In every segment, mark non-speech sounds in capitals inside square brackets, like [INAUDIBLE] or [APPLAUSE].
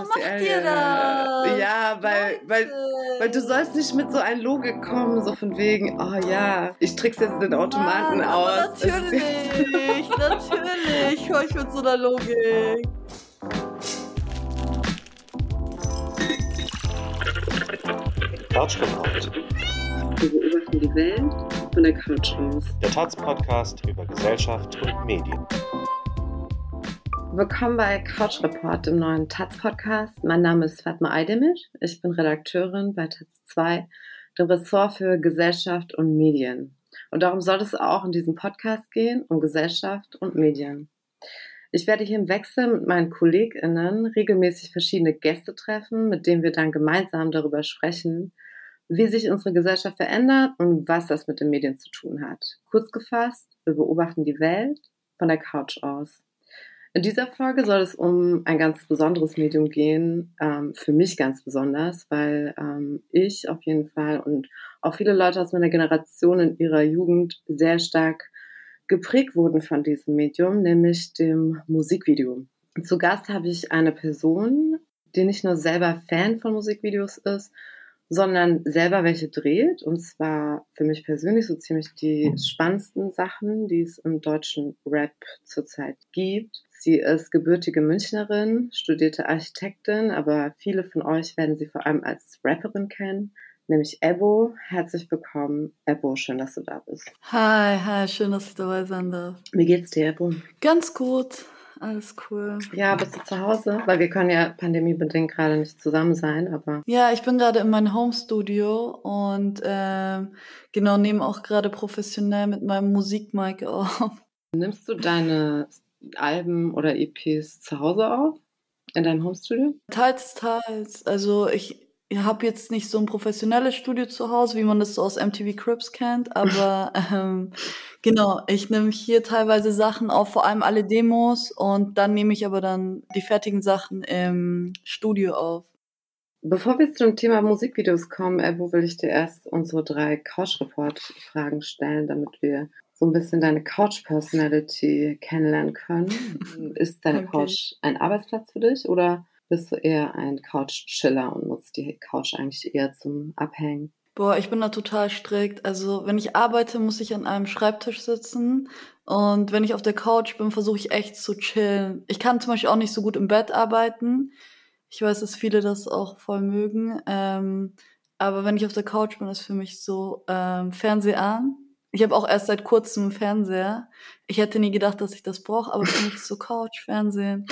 Warum macht ihr das? Ja, weil, weil, weil du sollst nicht mit so einer Logik kommen, so von wegen, oh ja, ich trick's jetzt den Automaten Mann, aus. Natürlich, natürlich höre ich mit so einer Logik. Couch Wir beobachten die Welt von der Couch aus. der Taz-Podcast über Gesellschaft und Medien. Willkommen bei Couch Report, dem neuen Taz-Podcast. Mein Name ist Fatma Aydemir. Ich bin Redakteurin bei Taz 2, dem Ressort für Gesellschaft und Medien. Und darum soll es auch in diesem Podcast gehen, um Gesellschaft und Medien. Ich werde hier im Wechsel mit meinen KollegInnen regelmäßig verschiedene Gäste treffen, mit denen wir dann gemeinsam darüber sprechen, wie sich unsere Gesellschaft verändert und was das mit den Medien zu tun hat. Kurz gefasst, wir beobachten die Welt von der Couch aus. In dieser Folge soll es um ein ganz besonderes Medium gehen, ähm, für mich ganz besonders, weil ähm, ich auf jeden Fall und auch viele Leute aus meiner Generation in ihrer Jugend sehr stark geprägt wurden von diesem Medium, nämlich dem Musikvideo. Zu Gast habe ich eine Person, die nicht nur selber Fan von Musikvideos ist, sondern selber welche dreht. Und zwar für mich persönlich so ziemlich die spannendsten Sachen, die es im deutschen Rap zurzeit gibt. Sie ist gebürtige Münchnerin, studierte Architektin, aber viele von euch werden sie vor allem als Rapperin kennen, nämlich Ebo. Herzlich willkommen, Ebo. Schön, dass du da bist. Hi, hi, schön, dass ich dabei sein darf. Wie geht's dir, Ebo? Ganz gut, alles cool. Ja, bist du zu Hause? Weil wir können ja pandemiebedingt gerade nicht zusammen sein, aber Ja, ich bin gerade in meinem Homestudio und ähm, genau nehme auch gerade professionell mit meinem Musikmic auf. nimmst du deine Alben oder EPs zu Hause auf? In deinem Homestudio? Teils, teils. Also ich habe jetzt nicht so ein professionelles Studio zu Hause, wie man das so aus MTV Cribs kennt, [LAUGHS] aber ähm, genau, ich nehme hier teilweise Sachen auf, vor allem alle Demos und dann nehme ich aber dann die fertigen Sachen im Studio auf. Bevor wir zum Thema Musikvideos kommen, Ebo, will ich dir erst unsere drei Couch-Report-Fragen stellen, damit wir so ein bisschen deine Couch-Personality kennenlernen können. [LAUGHS] Ist deine Okay. Couch ein Arbeitsplatz für dich oder bist du eher ein Couch-Chiller und nutzt die Couch eigentlich eher zum Abhängen? Boah, ich bin da total strikt. Also, wenn ich arbeite, muss ich an einem Schreibtisch sitzen. Und wenn ich auf der Couch bin, versuche ich echt zu chillen. Ich kann zum Beispiel auch nicht so gut im Bett arbeiten. Ich weiß, dass viele das auch voll mögen. Ähm, aber wenn ich auf der Couch bin, ist für mich so ähm, Fernseher an. Ich habe auch erst seit kurzem einen Fernseher. Ich hätte nie gedacht, dass ich das brauche, aber für mich ist so Couch, Fernsehen,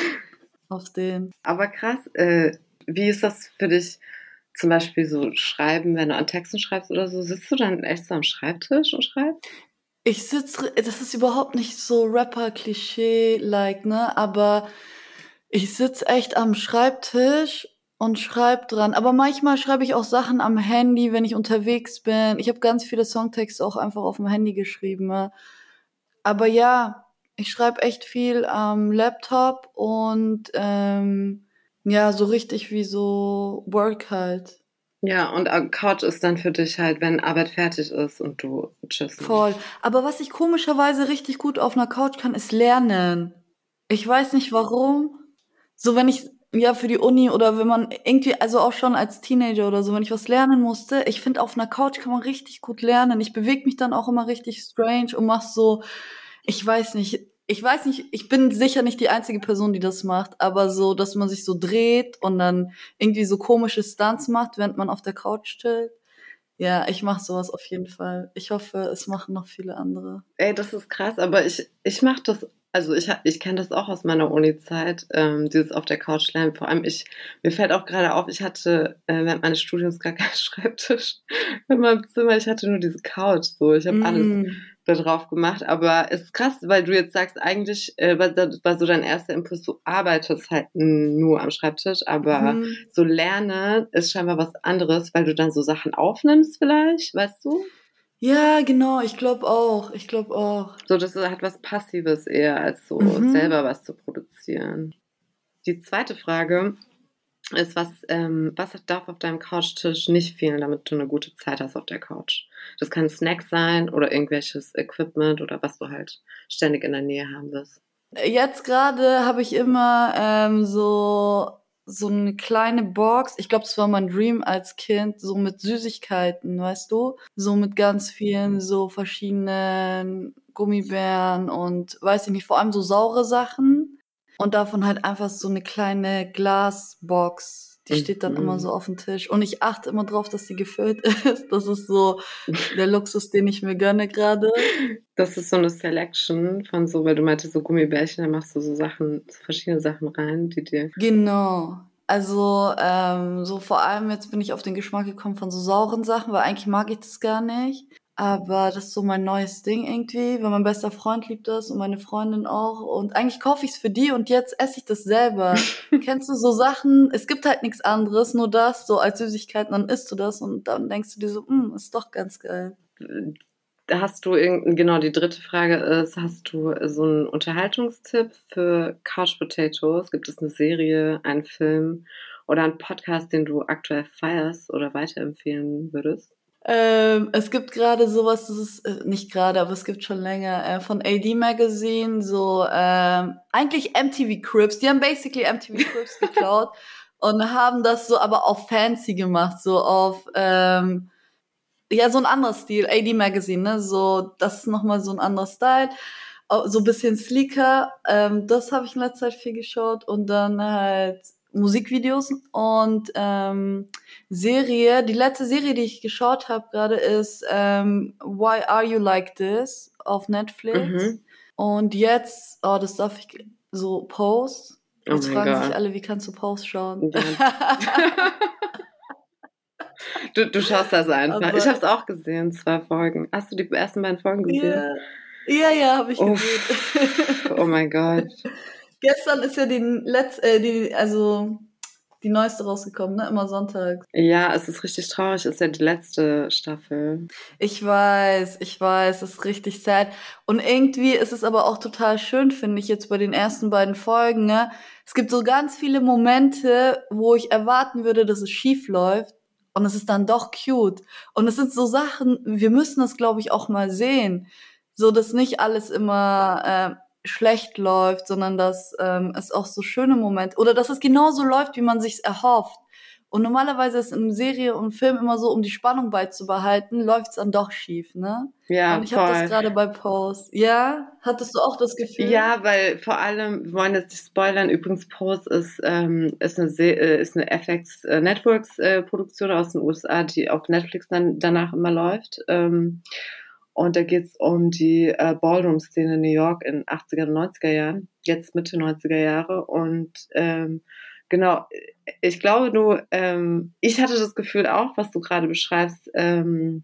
auf den. Aber krass, äh, wie ist das für dich zum Beispiel so schreiben, wenn du an Texten schreibst oder so? Sitzt du dann echt so am Schreibtisch und schreibst? Ich sitze, das ist überhaupt nicht so Rapper-Klischee-like, ne? Aber ich sitze echt am Schreibtisch und schreibe dran. Aber manchmal schreibe ich auch Sachen am Handy, wenn ich unterwegs bin. Ich habe ganz viele Songtexte auch einfach auf dem Handy geschrieben. Aber ja, ich schreibe echt viel am Laptop und ähm, ja, so richtig wie so Work halt. Ja, und Couch ist dann für dich halt, wenn Arbeit fertig ist und du tschüss. Voll. Aber was ich komischerweise richtig gut auf einer Couch kann, ist lernen. Ich weiß nicht warum. So, wenn ich, ja, für die Uni oder wenn man irgendwie, also auch schon als Teenager oder so, wenn ich was lernen musste, ich finde, auf einer Couch kann man richtig gut lernen. Ich bewege mich dann auch immer richtig strange und mach so, ich weiß nicht, ich weiß nicht, ich bin sicher nicht die einzige Person, die das macht, aber so, dass man sich so dreht und dann irgendwie so komische Stunts macht, während man auf der Couch chillt. Ja, ich mache sowas auf jeden Fall. Ich hoffe, es machen noch viele andere. Ey, das ist krass, aber ich, ich mach das, also ich, ich kenne das auch aus meiner Uni-Zeit, ähm, dieses auf der Couch lernen. Vor allem ich, mir fällt auch gerade auf, ich hatte äh, während meines Studiums gar keinen [LAUGHS] Schreibtisch in meinem Zimmer. Ich hatte nur diese Couch, so. Ich habe alles Mm. da drauf gemacht. Aber es ist krass, weil du jetzt sagst, eigentlich äh, war, so dein erster Impuls, du arbeitest halt nur am Schreibtisch, aber Mhm. so lernen ist scheinbar was anderes, weil du dann so Sachen aufnimmst vielleicht, weißt du? Ja, genau, ich glaube auch. Ich glaube auch. So, das hat was Passives eher, als so Mhm. selber was zu produzieren. Die zweite Frage ist, was, ähm, was darf auf deinem Couchtisch nicht fehlen, damit du eine gute Zeit hast auf der Couch? Das kann ein Snack sein oder irgendwelches Equipment oder was du halt ständig in der Nähe haben wirst. Jetzt gerade habe ich immer ähm, so so eine kleine Box. Ich glaube, das war mein Dream als Kind, so mit Süßigkeiten, weißt du? So mit ganz vielen so verschiedenen Gummibären und weiß ich nicht, vor allem so saure Sachen. Und davon halt einfach so eine kleine Glasbox die steht dann immer so auf dem Tisch. Und ich achte immer drauf, dass sie gefüllt [LAUGHS] ist. Das ist so der Luxus, den ich mir gönne gerade. Das ist so eine Selection von so, weil du meintest, so Gummibärchen, da machst du so Sachen, so verschiedene Sachen rein, die dir. Genau. Also, ähm, so vor allem jetzt bin ich auf den Geschmack gekommen von so sauren Sachen, weil eigentlich mag ich das gar nicht. Aber das ist so mein neues Ding irgendwie, weil mein bester Freund liebt das und meine Freundin auch. Und eigentlich kaufe ich es für die und jetzt esse ich das selber. [LAUGHS] Kennst du so Sachen? Es gibt halt nichts anderes, nur das, so als Süßigkeit, dann isst du das und dann denkst du dir so, hm, ist doch ganz geil. Hast du irgendein, genau, die dritte Frage ist, hast du so einen Unterhaltungstipp für Couch Potatoes? Gibt es eine Serie, einen Film oder einen Podcast, den du aktuell feierst oder weiterempfehlen würdest? Ähm, es gibt gerade sowas, das ist äh, nicht gerade, aber es gibt schon länger äh, von AD Magazine so ähm, eigentlich MTV Crips. Die haben basically MTV Crips [LAUGHS] geklaut und haben das so aber auf fancy gemacht, so auf ähm, ja so ein anderer Stil. AD Magazine, ne? So das ist nochmal so ein anderer Style, so ein bisschen sleeker. Ähm, das habe ich in letzter Zeit viel geschaut und dann halt Musikvideos und ähm, Serie. Die letzte Serie, die ich geschaut habe gerade, ist ähm, Why Are You Like This auf Netflix. Mhm. Und jetzt, oh, das darf ich so Post. Oh jetzt oh fragen God. sich alle, wie kannst du Post schauen? Ja. [LAUGHS] du, du schaust das einfach. Aber ich habe es auch gesehen, zwei Folgen. Hast du die ersten beiden Folgen gesehen? Yeah. Ja, ja, habe ich gesehen. [LAUGHS] oh mein Gott. Gestern ist ja die letzte, äh, die, also die neueste rausgekommen, ne? Immer sonntags. Ja, es ist richtig traurig, es ist ja die letzte Staffel. Ich weiß, ich weiß, es ist richtig sad. Und irgendwie ist es aber auch total schön, finde ich, jetzt bei den ersten beiden Folgen, ne? Es gibt so ganz viele Momente, wo ich erwarten würde, dass es schief läuft. Und es ist dann doch cute. Und es sind so Sachen, wir müssen das, glaube ich, auch mal sehen. So, dass nicht alles immer, äh, schlecht läuft, sondern dass ähm, es auch so schöne Momente oder dass es genauso läuft, wie man sich erhofft. Und normalerweise ist in Serie und Film immer so, um die Spannung beizubehalten, läuft es dann doch schief, ne? Ja, Und ich habe das gerade bei Pose. Ja, hattest du auch das Gefühl? Ja, weil vor allem, wir wollen jetzt nicht spoilern, übrigens Pose ist, ähm, ist eine, Se äh, ist eine FX äh, Networks äh, Produktion aus den USA, die auf Netflix dann danach immer läuft. Ähm, und da geht es um die äh, Ballroom-Szene in New York in 80er und 90er Jahren, jetzt Mitte 90er Jahre. Und ähm, genau, ich glaube du, ähm, ich hatte das Gefühl auch, was du gerade beschreibst, ähm,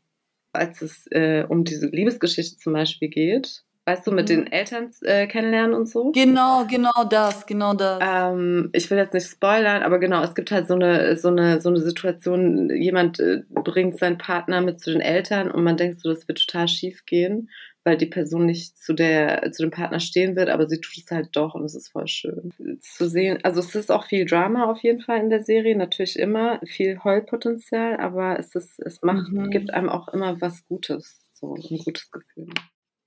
als es äh, um diese Liebesgeschichte zum Beispiel geht, Weißt du, mit mhm. den Eltern äh, kennenlernen und so? Genau, genau das, genau das. Ähm, ich will jetzt nicht spoilern, aber genau, es gibt halt so eine, so eine, so eine Situation, jemand äh, bringt seinen Partner mit zu den Eltern und man denkt so, das wird total schief gehen, weil die Person nicht zu der, zu dem Partner stehen wird, aber sie tut es halt doch und es ist voll schön zu sehen. Also es ist auch viel Drama auf jeden Fall in der Serie, natürlich immer, viel Heulpotenzial, aber es ist, es macht, mhm. gibt einem auch immer was Gutes, so ein gutes Gefühl.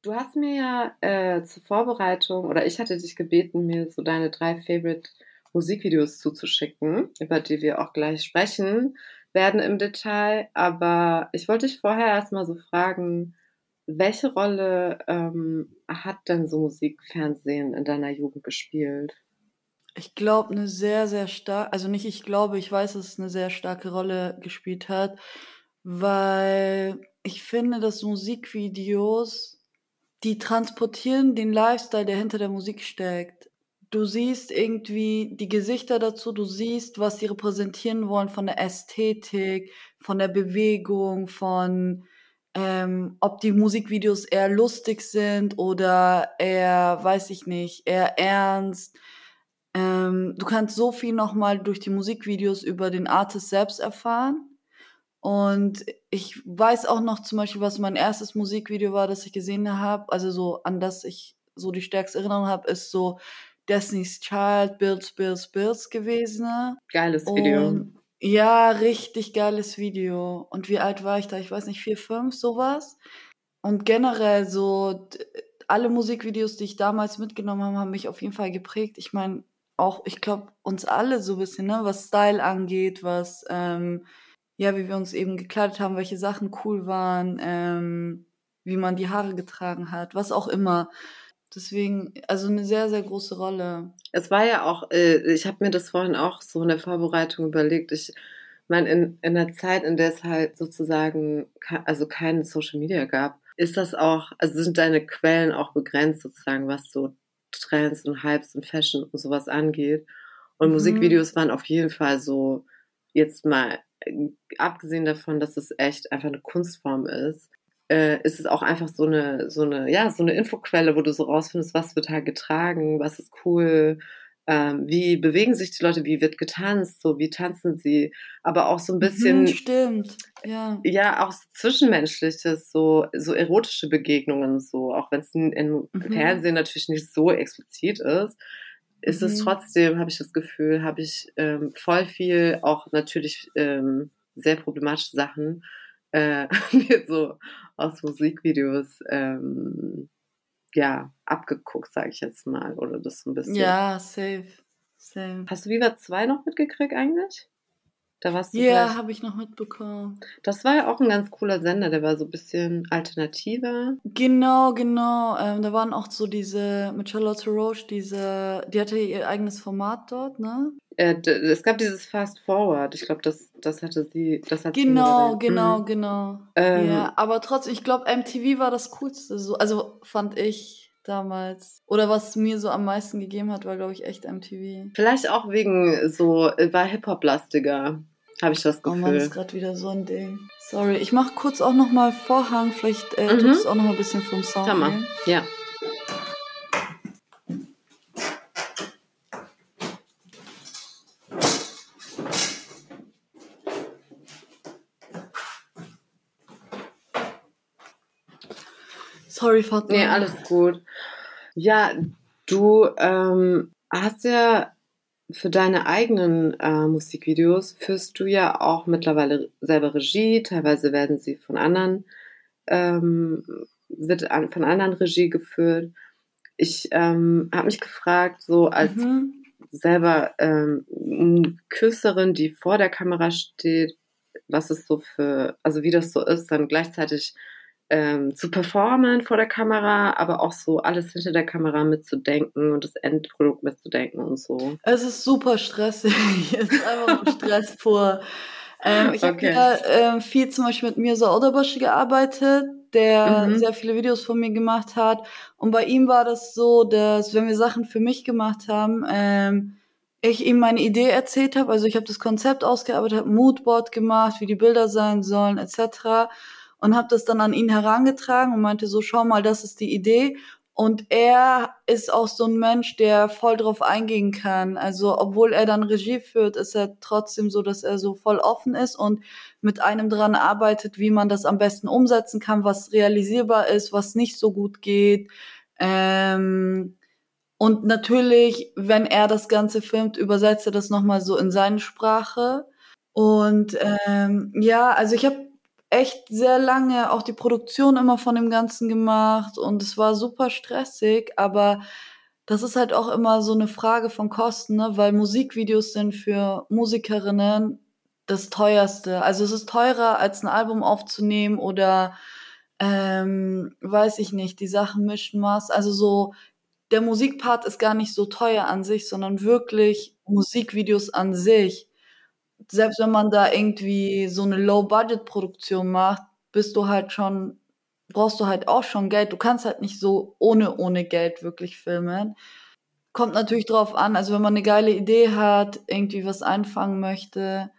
Du hast mir ja äh, zur Vorbereitung oder ich hatte dich gebeten, mir so deine drei Favorite Musikvideos zuzuschicken, über die wir auch gleich sprechen werden im Detail. Aber ich wollte dich vorher erstmal so fragen, welche Rolle ähm, hat denn so Musikfernsehen in deiner Jugend gespielt? Ich glaube, eine sehr, sehr starke, also nicht ich glaube, ich weiß, dass es eine sehr starke Rolle gespielt hat, weil ich finde, dass Musikvideos die transportieren den Lifestyle, der hinter der Musik steckt. Du siehst irgendwie die Gesichter dazu, du siehst, was sie repräsentieren wollen von der Ästhetik, von der Bewegung, von ähm, ob die Musikvideos eher lustig sind oder eher, weiß ich nicht, eher ernst. Ähm, du kannst so viel nochmal durch die Musikvideos über den Artist selbst erfahren. Und ich weiß auch noch zum Beispiel, was mein erstes Musikvideo war, das ich gesehen habe, also so an das ich so die stärkste Erinnerung habe, ist so Destiny's Child, Bills, Bills, Bills gewesen. Geiles Video. Und, ja, richtig geiles Video. Und wie alt war ich da? Ich weiß nicht, vier, fünf, sowas. Und generell so alle Musikvideos, die ich damals mitgenommen habe, haben mich auf jeden Fall geprägt. Ich meine, auch, ich glaube, uns alle so ein bisschen, ne, was Style angeht, was, ähm, ja, wie wir uns eben gekleidet haben, welche Sachen cool waren, ähm, wie man die Haare getragen hat, was auch immer. Deswegen, also eine sehr, sehr große Rolle. Es war ja auch, äh, ich habe mir das vorhin auch so in der Vorbereitung überlegt. Ich meine, in, in der Zeit, in der es halt sozusagen, also keine Social Media gab, ist das auch, also sind deine Quellen auch begrenzt sozusagen, was so Trends und Hypes und Fashion und sowas angeht. Und mhm. Musikvideos waren auf jeden Fall so, jetzt mal äh, abgesehen davon, dass es echt einfach eine Kunstform ist, äh, ist es auch einfach so eine, so eine, ja, so eine Infoquelle, wo du so rausfindest, was wird halt getragen, was ist cool, ähm, wie bewegen sich die Leute, wie wird getanzt, so wie tanzen sie, aber auch so ein bisschen. Mhm, stimmt, ja. Ja, auch so zwischenmenschliches, so, so erotische Begegnungen, so, auch wenn es im mhm. Fernsehen natürlich nicht so explizit ist, ist mhm. es trotzdem, habe ich das Gefühl, habe ich ähm, voll viel, auch natürlich ähm, sehr problematische Sachen, äh, [LAUGHS] so aus Musikvideos ähm, ja, abgeguckt, sage ich jetzt mal. Oder das so ein bisschen. Ja, safe. safe. Hast du Viva 2 noch mitgekriegt eigentlich? Da warst du Ja, habe ich noch mitbekommen. Das war ja auch ein ganz cooler Sender, der war so ein bisschen alternativer. Genau, genau. Ähm, da waren auch so diese, mit Charlotte Roche, diese, die hatte ihr eigenes Format dort, ne? Äh, es gab dieses Fast Forward. Ich glaube, das, das hatte sie, das hat Genau, sie genau, mhm. genau. Ähm, ja, aber trotzdem, ich glaube, MTV war das Coolste, so, also fand ich damals. Oder was mir so am meisten gegeben hat, war, glaube ich, echt MTV. Vielleicht auch wegen so, war Hip-Hop-lastiger, habe ich das Gefühl. Oh Mann, ist gerade wieder so ein Ding. Sorry, ich mache kurz auch nochmal Vorhang, vielleicht äh, mhm. tut es auch nochmal ein bisschen vom Sound. Kann man, ja. Sorry, Fatma. Nee, alles gut. Ja, du ähm, hast ja für deine eigenen äh, Musikvideos führst du ja auch mittlerweile selber Regie. Teilweise werden sie von anderen ähm, wird an, von anderen Regie geführt. Ich ähm, habe mich gefragt, so als mhm. selber ähm, Künstlerin, die vor der Kamera steht, was ist so für, also wie das so ist, dann gleichzeitig ähm, zu performen vor der Kamera, aber auch so alles hinter der Kamera mitzudenken und das Endprodukt mitzudenken und so. Es ist super stressig. [LAUGHS] es ist einfach ein Stress vor. Ähm, ich okay. habe ja äh, viel zum Beispiel mit Mirza Oderbashi gearbeitet, der mhm. sehr viele Videos von mir gemacht hat. Und bei ihm war das so, dass wenn wir Sachen für mich gemacht haben, ähm, ich ihm meine Idee erzählt habe, also ich habe das Konzept ausgearbeitet, habe Moodboard gemacht, wie die Bilder sein sollen, etc und habe das dann an ihn herangetragen und meinte so, schau mal, das ist die Idee. Und er ist auch so ein Mensch, der voll drauf eingehen kann. Also, obwohl er dann Regie führt, ist er trotzdem so, dass er so voll offen ist und mit einem dran arbeitet, wie man das am besten umsetzen kann, was realisierbar ist, was nicht so gut geht. Ähm, und natürlich, wenn er das Ganze filmt, übersetzt er das nochmal so in seine Sprache. Und ähm, ja, also ich habe echt sehr lange auch die Produktion immer von dem Ganzen gemacht und es war super stressig, aber das ist halt auch immer so eine Frage von Kosten, ne? weil Musikvideos sind für Musikerinnen das teuerste. Also es ist teurer, als ein Album aufzunehmen oder ähm, weiß ich nicht, die Sachen mischen Maß. Also so, der Musikpart ist gar nicht so teuer an sich, sondern wirklich Musikvideos an sich selbst wenn man da irgendwie so eine Low-Budget-Produktion macht, bist du halt schon, brauchst du halt auch schon Geld. Du kannst halt nicht so ohne, ohne Geld wirklich filmen. Kommt natürlich drauf an, also wenn man eine geile Idee hat, irgendwie was einfangen möchte,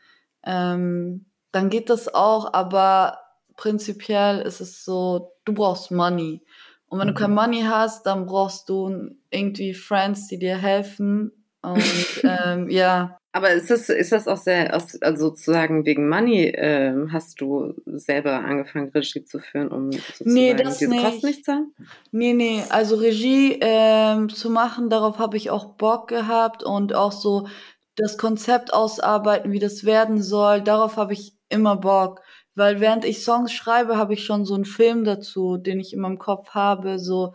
ähm, dann geht das auch, aber prinzipiell ist es so, du brauchst Money. Und wenn du kein mhm. Money hast, dann brauchst du irgendwie Friends, die dir helfen. Und ähm, ja, aber ist das, ist das auch sehr, also sozusagen wegen Money äh, hast du selber angefangen, Regie zu führen, um sozusagen nee, das diese nicht. Kosten nicht zu haben? Nee, nee, also Regie äh, zu machen, darauf habe ich auch Bock gehabt und auch so das Konzept ausarbeiten, wie das werden soll, darauf habe ich immer Bock. Weil während ich Songs schreibe, habe ich schon so einen Film dazu, den ich in meinem Kopf habe, so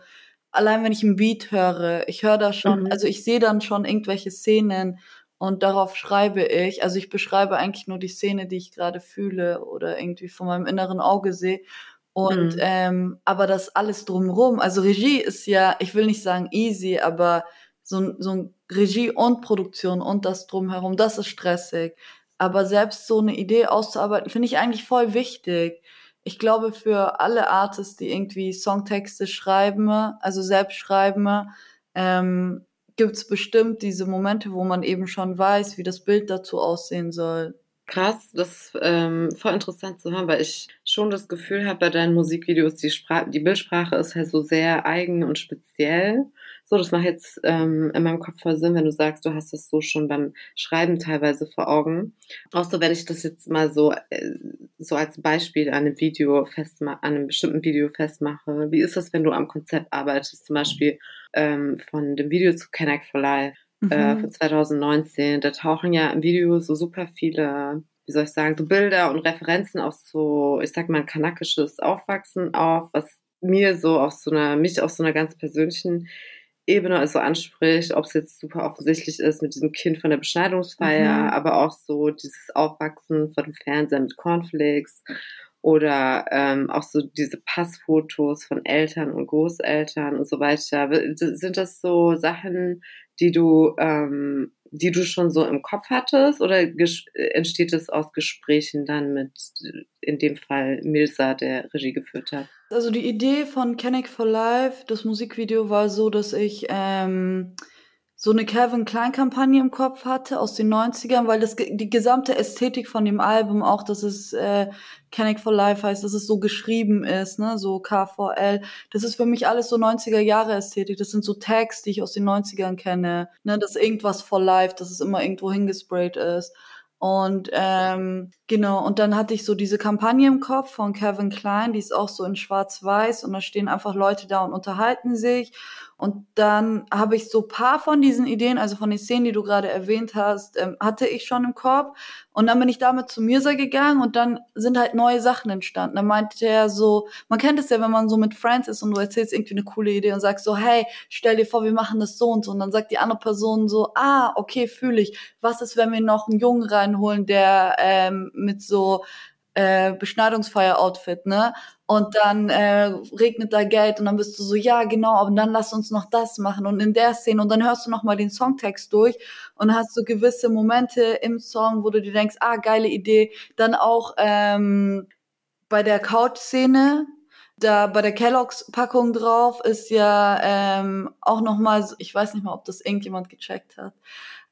allein wenn ich ein Beat höre, ich höre da schon, Mhm. also ich sehe dann schon irgendwelche Szenen und darauf schreibe ich. Also ich beschreibe eigentlich nur die Szene, die ich gerade fühle oder irgendwie von meinem inneren Auge sehe. Und Mhm. ähm, aber das alles drumrum, also Regie ist ja, ich will nicht sagen easy, aber so, so ein Regie und Produktion und das drumherum, das ist stressig. Aber selbst so eine Idee auszuarbeiten, finde ich eigentlich voll wichtig. Ich glaube, für alle Artists, die irgendwie Songtexte schreiben, also selbst schreiben, ähm, gibt's bestimmt diese Momente, wo man eben schon weiß, wie das Bild dazu aussehen soll. Krass, das ist ähm, voll interessant zu hören, weil ich schon das Gefühl habe, bei deinen Musikvideos, die, Spra die Bildsprache ist halt so sehr eigen und speziell. So, das macht jetzt ähm, in meinem Kopf voll Sinn, wenn du sagst, du hast das so schon beim Schreiben teilweise vor Augen. Auch so, wenn ich das jetzt mal so, äh, so als Beispiel an einem Video festmache, an einem bestimmten Video festmache. Wie ist das, wenn du am Konzept arbeitest? Zum Beispiel ähm, von dem Video zu Connect for Life äh, Mhm. von 2019. Da tauchen ja im Video so super viele, wie soll ich sagen, so Bilder und Referenzen auf so, ich sag mal, kanakisches Aufwachsen auf, was mir so auf so einer, mich auf so einer ganz persönlichen Ebene also anspricht, ob es jetzt super offensichtlich ist mit diesem Kind von der Beschneidungsfeier, Mhm. aber auch so dieses Aufwachsen vor dem Fernseher mit Cornflakes oder ähm, auch so diese Passfotos von Eltern und Großeltern und so weiter. Sind das so Sachen, die du, ähm, die du schon so im Kopf hattest oder ges- entsteht es aus Gesprächen dann mit, in dem Fall Milsa, der Regie geführt hat? Also die Idee von Canic for Life, das Musikvideo war so, dass ich ähm, so eine Calvin Klein Kampagne im Kopf hatte aus den 90ern, weil das die gesamte Ästhetik von dem Album auch, dass es äh, Canic for Life heißt, dass es so geschrieben ist, ne, so KVL, das ist für mich alles so 90er Jahre Ästhetik, das sind so Tags, die ich aus den 90ern kenne, ne, dass irgendwas for life, dass es immer irgendwo hingesprayt ist. Und ähm, genau, und dann hatte ich so diese Kampagne im Kopf von Kevin Klein, die ist auch so in Schwarz-Weiß und da stehen einfach Leute da und unterhalten sich. Und dann habe ich so paar von diesen Ideen, also von den Szenen, die du gerade erwähnt hast, ähm, hatte ich schon im Kopf. Und dann bin ich damit zu Mirza gegangen und dann sind halt neue Sachen entstanden. Dann meinte er so, man kennt es ja, wenn man so mit Friends ist und du erzählst irgendwie eine coole Idee und sagst so, hey, stell dir vor, wir machen das so und so. Und dann sagt die andere Person so, ah, okay, fühle ich. Was ist, wenn wir noch einen Jungen reinholen, der ähm, mit so äh, Beschneidungsfeier-Outfit, ne? Und dann äh, regnet da Geld und dann bist du so, ja, genau, aber dann lass uns noch das machen und in der Szene und dann hörst du noch mal den Songtext durch und hast so gewisse Momente im Song, wo du dir denkst, ah, geile Idee. Dann auch ähm, bei der Couch-Szene, da bei der Kelloggs-Packung drauf ist ja ähm, auch noch mal, so- ich weiß nicht mal, ob das irgendjemand gecheckt hat,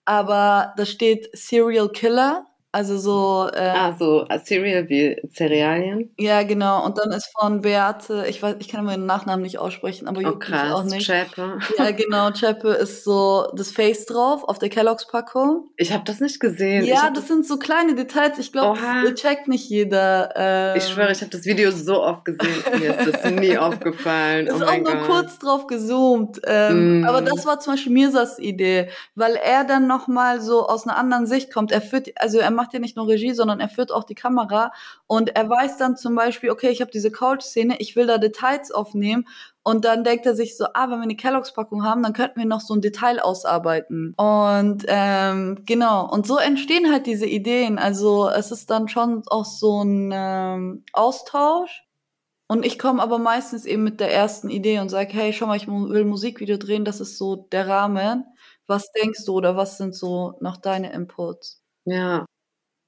aber da steht Serial Killer, also so äh, Ah, so Cereal wie Cerealien. ja, genau. Und dann ist von Beate, ich weiß, ich kann meinen Nachnamen nicht aussprechen, aber Oh mich auch krass, nicht. Chape. Ja, [LAUGHS] genau, Chepe ist so das Face drauf auf der Kelloggs-Packung. Ich habe das nicht gesehen. Ja, hab das sind so kleine Details. Ich glaube, das checkt nicht jeder. Ähm, Ich schwöre, ich habe das Video so oft gesehen. [LAUGHS] Mir ist das nie aufgefallen. ist oh auch nur Gott. kurz drauf gezoomt. Ähm, Mm. Aber das war zum Beispiel Mirsas Idee, weil er dann noch mal so aus einer anderen Sicht kommt. Er führt, also er macht ja nicht nur Regie, sondern er führt auch die Kamera und er weiß dann zum Beispiel, okay, ich habe diese Couch-Szene, ich will da Details aufnehmen und dann denkt er sich so, ah, wenn wir eine Kelloggs-Packung haben, dann könnten wir noch so ein Detail ausarbeiten. Und ähm, genau, und so entstehen halt diese Ideen. Also es ist dann schon auch so ein ähm, Austausch. Und ich komme aber meistens eben mit der ersten Idee und sage, hey, schau mal, ich will ein Musikvideo drehen, das ist so der Rahmen. Was denkst du oder was sind so noch deine Inputs? Ja.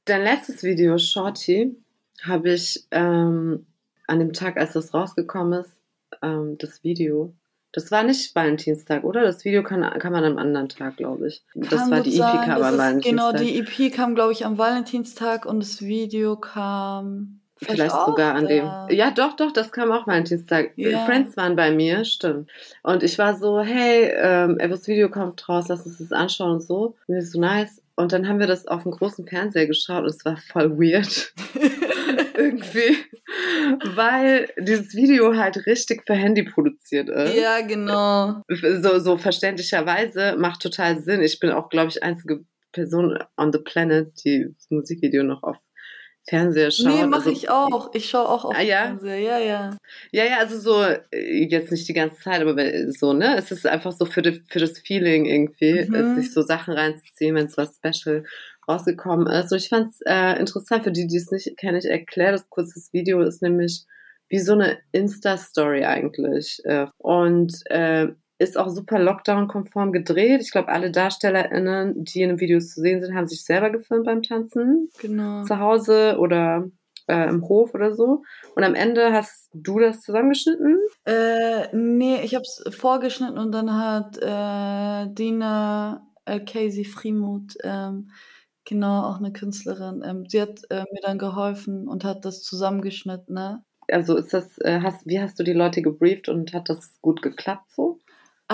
Dein letztes Video, Shorty, habe ich ähm, an dem Tag, als das rausgekommen ist, ähm, das Video. Das war nicht Valentinstag, oder? Das Video kann, kann man am anderen Tag, glaube ich. Das Kann war gut die EP kam das am Valentinstag. Genau, die EP kam, glaube ich, am Valentinstag und das Video kam Vielleicht auch sogar an dem. Ja, doch, doch, das kam auch Valentinstag. Ja. Friends waren bei mir, stimmt. Und ich war so, hey, ähm, das Video kommt raus, lass uns das anschauen und so. Und wir so nice. Und dann haben wir das auf dem großen Fernseher geschaut und es war voll weird. [LAUGHS] Irgendwie. Weil dieses Video halt richtig für Handy produziert ist. ja, genau. So, so verständlicherweise macht total Sinn. Ich bin auch, glaube ich, einzige Person on the planet, die das Musikvideo noch auf Fernseher schaut. Nee, mache also, ich auch. Ich schaue auch auf Ah, ja? Fernseher. Ja, ja. Ja, ja, also so, äh, jetzt nicht die ganze Zeit, aber so, ne? Es ist einfach so für, die, für das Feeling irgendwie, Mhm. sich so Sachen reinzuziehen, wenn es was Special rausgekommen ist. Und ich fand es äh, interessant, für die, die es nicht kennen, ich erkläre das kurz. Das Video ist nämlich wie so eine Insta-Story eigentlich. Äh, und äh, ist auch super Lockdown-konform gedreht. Ich glaube, alle DarstellerInnen, die in den Videos zu sehen sind, haben sich selber gefilmt beim Tanzen Genau. zu Hause oder äh, im Hof oder so. Und am Ende hast du das zusammengeschnitten. Äh, nee, ich habe es vorgeschnitten und dann hat äh, Dina äh, Casey Friemuth, ähm, genau, auch eine Künstlerin, ähm, sie hat äh, mir dann geholfen und hat das zusammengeschnitten, ne? Also ist das, äh, hast, wie hast du die Leute gebrieft und hat das gut geklappt so?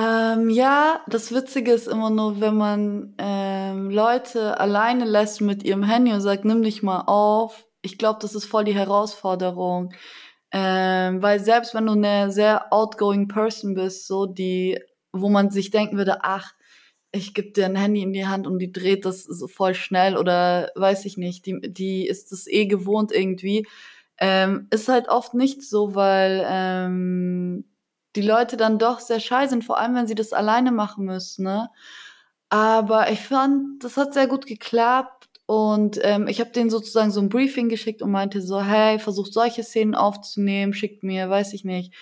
Ähm, ja, das Witzige ist immer nur, wenn man ähm, Leute alleine lässt mit ihrem Handy und sagt, nimm dich mal auf. Ich glaube, das ist voll die Herausforderung. Ähm, weil selbst wenn du eine sehr outgoing Person bist, so die, wo man sich denken würde, ach, ich gebe dir ein Handy in die Hand und die dreht das so voll schnell oder weiß ich nicht, die, die ist das eh gewohnt irgendwie. Ähm, ist halt oft nicht so, weil ähm, die Leute dann doch sehr scheu sind, vor allem wenn sie das alleine machen müssen. Ne? Aber ich fand, das hat sehr gut geklappt und ähm, ich habe denen sozusagen so ein Briefing geschickt und meinte so, hey, versucht solche Szenen aufzunehmen, schickt mir, weiß ich nicht,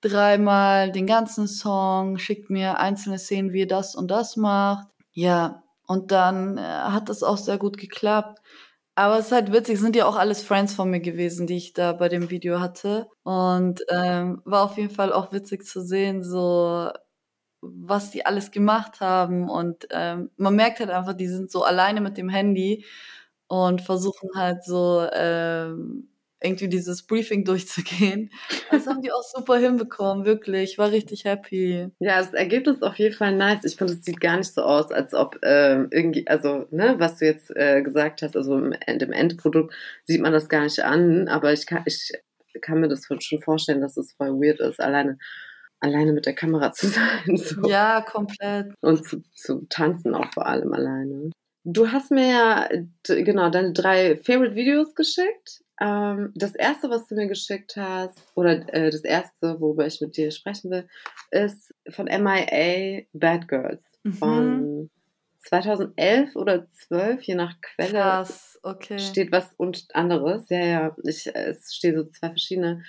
dreimal den ganzen Song, schickt mir einzelne Szenen, wie ihr das und das macht. Ja, und dann äh, hat das auch sehr gut geklappt. Aber es ist halt witzig, es sind ja auch alles Friends von mir gewesen, die ich da bei dem Video hatte. Und ähm, war auf jeden Fall auch witzig zu sehen, so was die alles gemacht haben. Und ähm, man merkt halt einfach, die sind so alleine mit dem Handy und versuchen halt so ähm, irgendwie dieses Briefing durchzugehen. Das haben die auch super hinbekommen, wirklich. Ich war richtig happy. Ja, das Ergebnis ist auf jeden Fall nice. Ich finde, es sieht gar nicht so aus, als ob ähm, irgendwie, also, ne, was du jetzt äh, gesagt hast, also im, im Endprodukt sieht man das gar nicht an, aber ich kann, ich kann mir das schon vorstellen, dass es voll weird ist, alleine, alleine mit der Kamera zu sein. [LAUGHS] So. Ja, komplett. Und zu, zu tanzen auch vor allem alleine. Du hast mir ja, genau, deine drei Favorite Videos geschickt. Ähm, das erste, was du mir geschickt hast, oder äh, das erste, worüber ich mit dir sprechen will, ist von MIA Bad Girls Mhm. von 2011 oder 12, je nach Quelle Krass, okay. steht was und anderes. Ja, ja, ich, es stehen so zwei verschiedene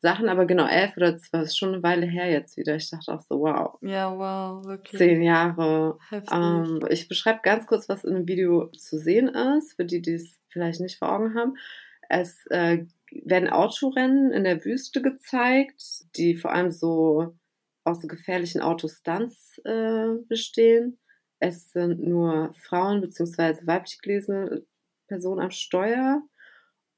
Sachen, aber genau, 11 oder 12 ist schon eine Weile her jetzt wieder. Ich dachte auch so, wow, Ja, wow, wirklich. zehn Jahre. Ähm, ich beschreibe ganz kurz, was in dem Video zu sehen ist, für die, die es vielleicht nicht vor Augen haben. Es äh, werden Autorennen in der Wüste gezeigt, die vor allem so aus so gefährlichen Autostunts äh, bestehen. Es sind nur Frauen bzw. weiblich gelesene Personen am Steuer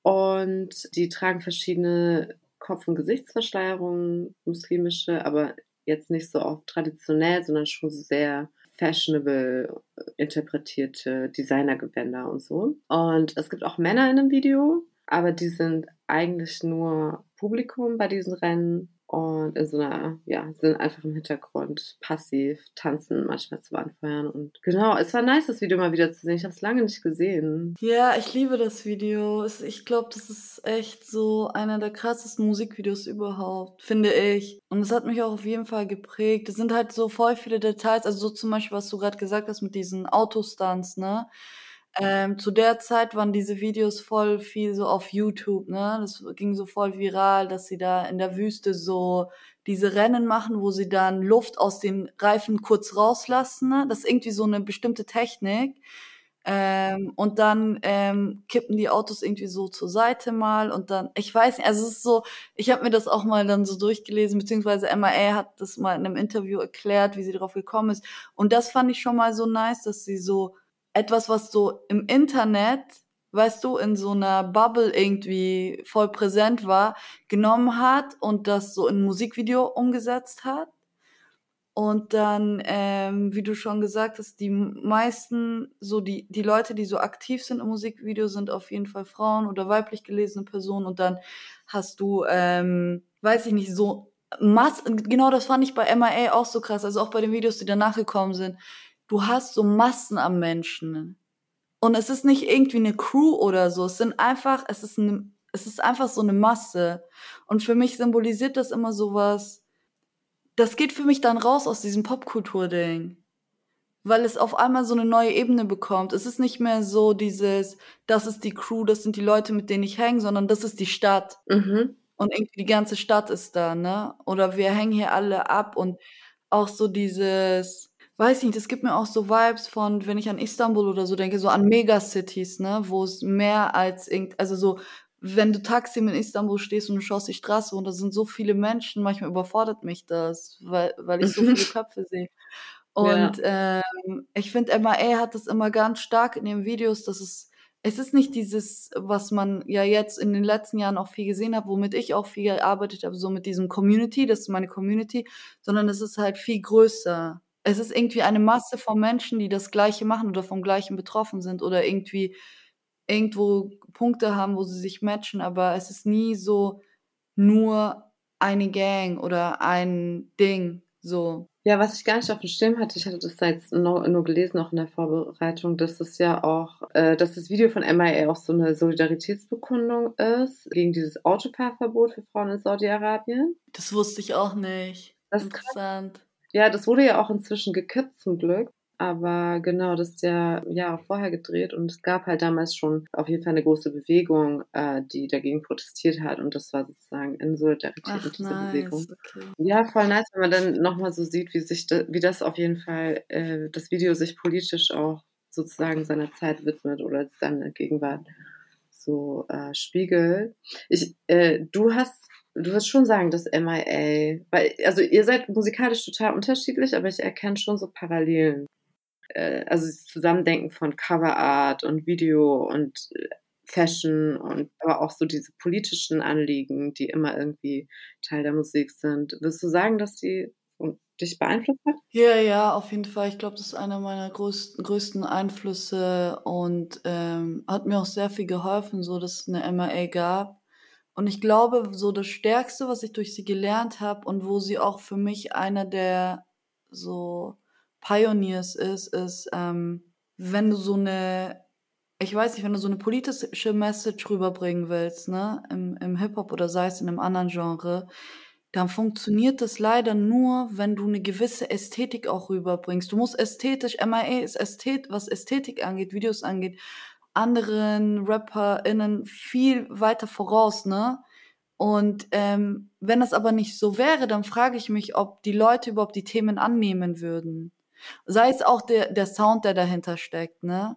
und die tragen verschiedene Kopf- und Gesichtsverschleierungen, muslimische, aber jetzt nicht so oft traditionell, sondern schon sehr fashionable äh, interpretierte Designergewänder und so. Und es gibt auch Männer in dem Video, aber die sind eigentlich nur Publikum bei diesen Rennen und in so einer, ja, sind einfach im Hintergrund passiv, tanzen manchmal zu anfeuern und genau, es war nice, das Video mal wieder zu sehen. Ich habe es lange nicht gesehen. Ja, ich liebe das Video. Ich glaube, das ist echt so einer der krassesten Musikvideos überhaupt, finde ich. Und es hat mich auch auf jeden Fall geprägt. Es sind halt so voll viele Details, also so zum Beispiel, was du gerade gesagt hast mit diesen Autostunts, ne? Ähm, zu der Zeit waren diese Videos voll viel so auf YouTube, ne? Das ging so voll viral, dass sie da in der Wüste so diese Rennen machen, wo sie dann Luft aus den Reifen kurz rauslassen, ne? Das ist irgendwie so eine bestimmte Technik. Ähm, und dann ähm, kippen die Autos irgendwie so zur Seite mal und dann, ich weiß nicht, also es ist so, ich habe mir das auch mal dann so durchgelesen, beziehungsweise MIA hat das mal in einem Interview erklärt, wie sie darauf gekommen ist. Und das fand ich schon mal so nice, dass sie so etwas, was so im Internet, weißt du, in so einer Bubble irgendwie voll präsent war, genommen hat und das so in ein Musikvideo umgesetzt hat. Und dann, ähm, wie du schon gesagt hast, die meisten, so die, die Leute, die so aktiv sind im Musikvideo, sind auf jeden Fall Frauen oder weiblich gelesene Personen. Und dann hast du, ähm, weiß ich nicht, so Mass genau das fand ich bei MIA auch so krass, also auch bei den Videos, die danach gekommen sind. Du hast so Massen an Menschen. Und es ist nicht irgendwie eine Crew oder so. Es sind einfach, es ist eine, es ist einfach so eine Masse. Und für mich symbolisiert das immer sowas. Das geht für mich dann raus aus diesem Popkultur-Ding. Weil es auf einmal so eine neue Ebene bekommt. Es ist nicht mehr so dieses, das ist die Crew, das sind die Leute, mit denen ich hänge, sondern das ist die Stadt. Mhm. Und irgendwie die ganze Stadt ist da, ne? Oder wir hängen hier alle ab und auch so dieses, weiß nicht, das gibt mir auch so Vibes von, wenn ich an Istanbul oder so denke, so an Megacities, ne? Wo es mehr als irgend, also so, wenn du Taxi in Istanbul stehst und du schaust die Straße und da sind so viele Menschen, manchmal überfordert mich das, weil, weil ich so viele [LAUGHS] Köpfe sehe. Und ja. ähm, ich finde, MAA hat das immer ganz stark in den Videos, dass es es ist nicht dieses, was man ja jetzt in den letzten Jahren auch viel gesehen hat, womit ich auch viel gearbeitet habe, so mit diesem Community, das ist meine Community, sondern es ist halt viel größer. Es ist irgendwie eine Masse von Menschen, die das Gleiche machen oder vom Gleichen betroffen sind oder irgendwie irgendwo Punkte haben, wo sie sich matchen, aber es ist nie so nur eine Gang oder ein Ding, so. Ja, was ich gar nicht auf dem Schirm hatte, ich hatte das jetzt nur, nur gelesen, auch in der Vorbereitung, dass es ja auch, äh, dass das Video von MIA auch so eine Solidaritätsbekundung ist gegen dieses Autofahrverbot für Frauen in Saudi-Arabien. Das wusste ich auch nicht. Das ist interessant. Ja, das wurde ja auch inzwischen gekippt zum Glück. Aber genau, das ist ja Jahre vorher gedreht und es gab halt damals schon auf jeden Fall eine große Bewegung, äh, die dagegen protestiert hat und das war sozusagen in Solidarität mit dieser nice. Bewegung. Okay. Ja, voll nice, wenn man dann nochmal so sieht, wie sich da, wie das auf jeden Fall, äh, das Video sich politisch auch sozusagen seiner Zeit widmet oder seiner Gegenwart so äh, spiegelt. Ich, äh, du hast du wirst schon sagen, dass MIA, weil, also ihr seid musikalisch total unterschiedlich, aber ich erkenne schon so Parallelen äh, also das Zusammendenken von Coverart und Video und äh, Fashion und aber auch so diese politischen Anliegen, die immer irgendwie Teil der Musik sind. Würdest du sagen, dass die dich beeinflusst hat? Ja, ja, auf jeden Fall. Ich glaube, das ist einer meiner größten, größten Einflüsse und ähm, hat mir auch sehr viel geholfen, so dass es eine MAA gab. Und ich glaube, so das Stärkste, was ich durch sie gelernt habe und wo sie auch für mich einer der so Pioneers ist, ist, ähm, wenn du so eine, ich weiß nicht, wenn du so eine politische Message rüberbringen willst, ne, im, im Hip-Hop oder sei es in einem anderen Genre, dann funktioniert das leider nur, wenn du eine gewisse Ästhetik auch rüberbringst. Du musst ästhetisch, MIA ist Ästhet, was Ästhetik angeht, Videos angeht, anderen RapperInnen viel weiter voraus, ne? Und ähm, wenn das aber nicht so wäre, dann frage ich mich, ob die Leute überhaupt die Themen annehmen würden. Sei es auch der, der Sound, der dahinter steckt, ne?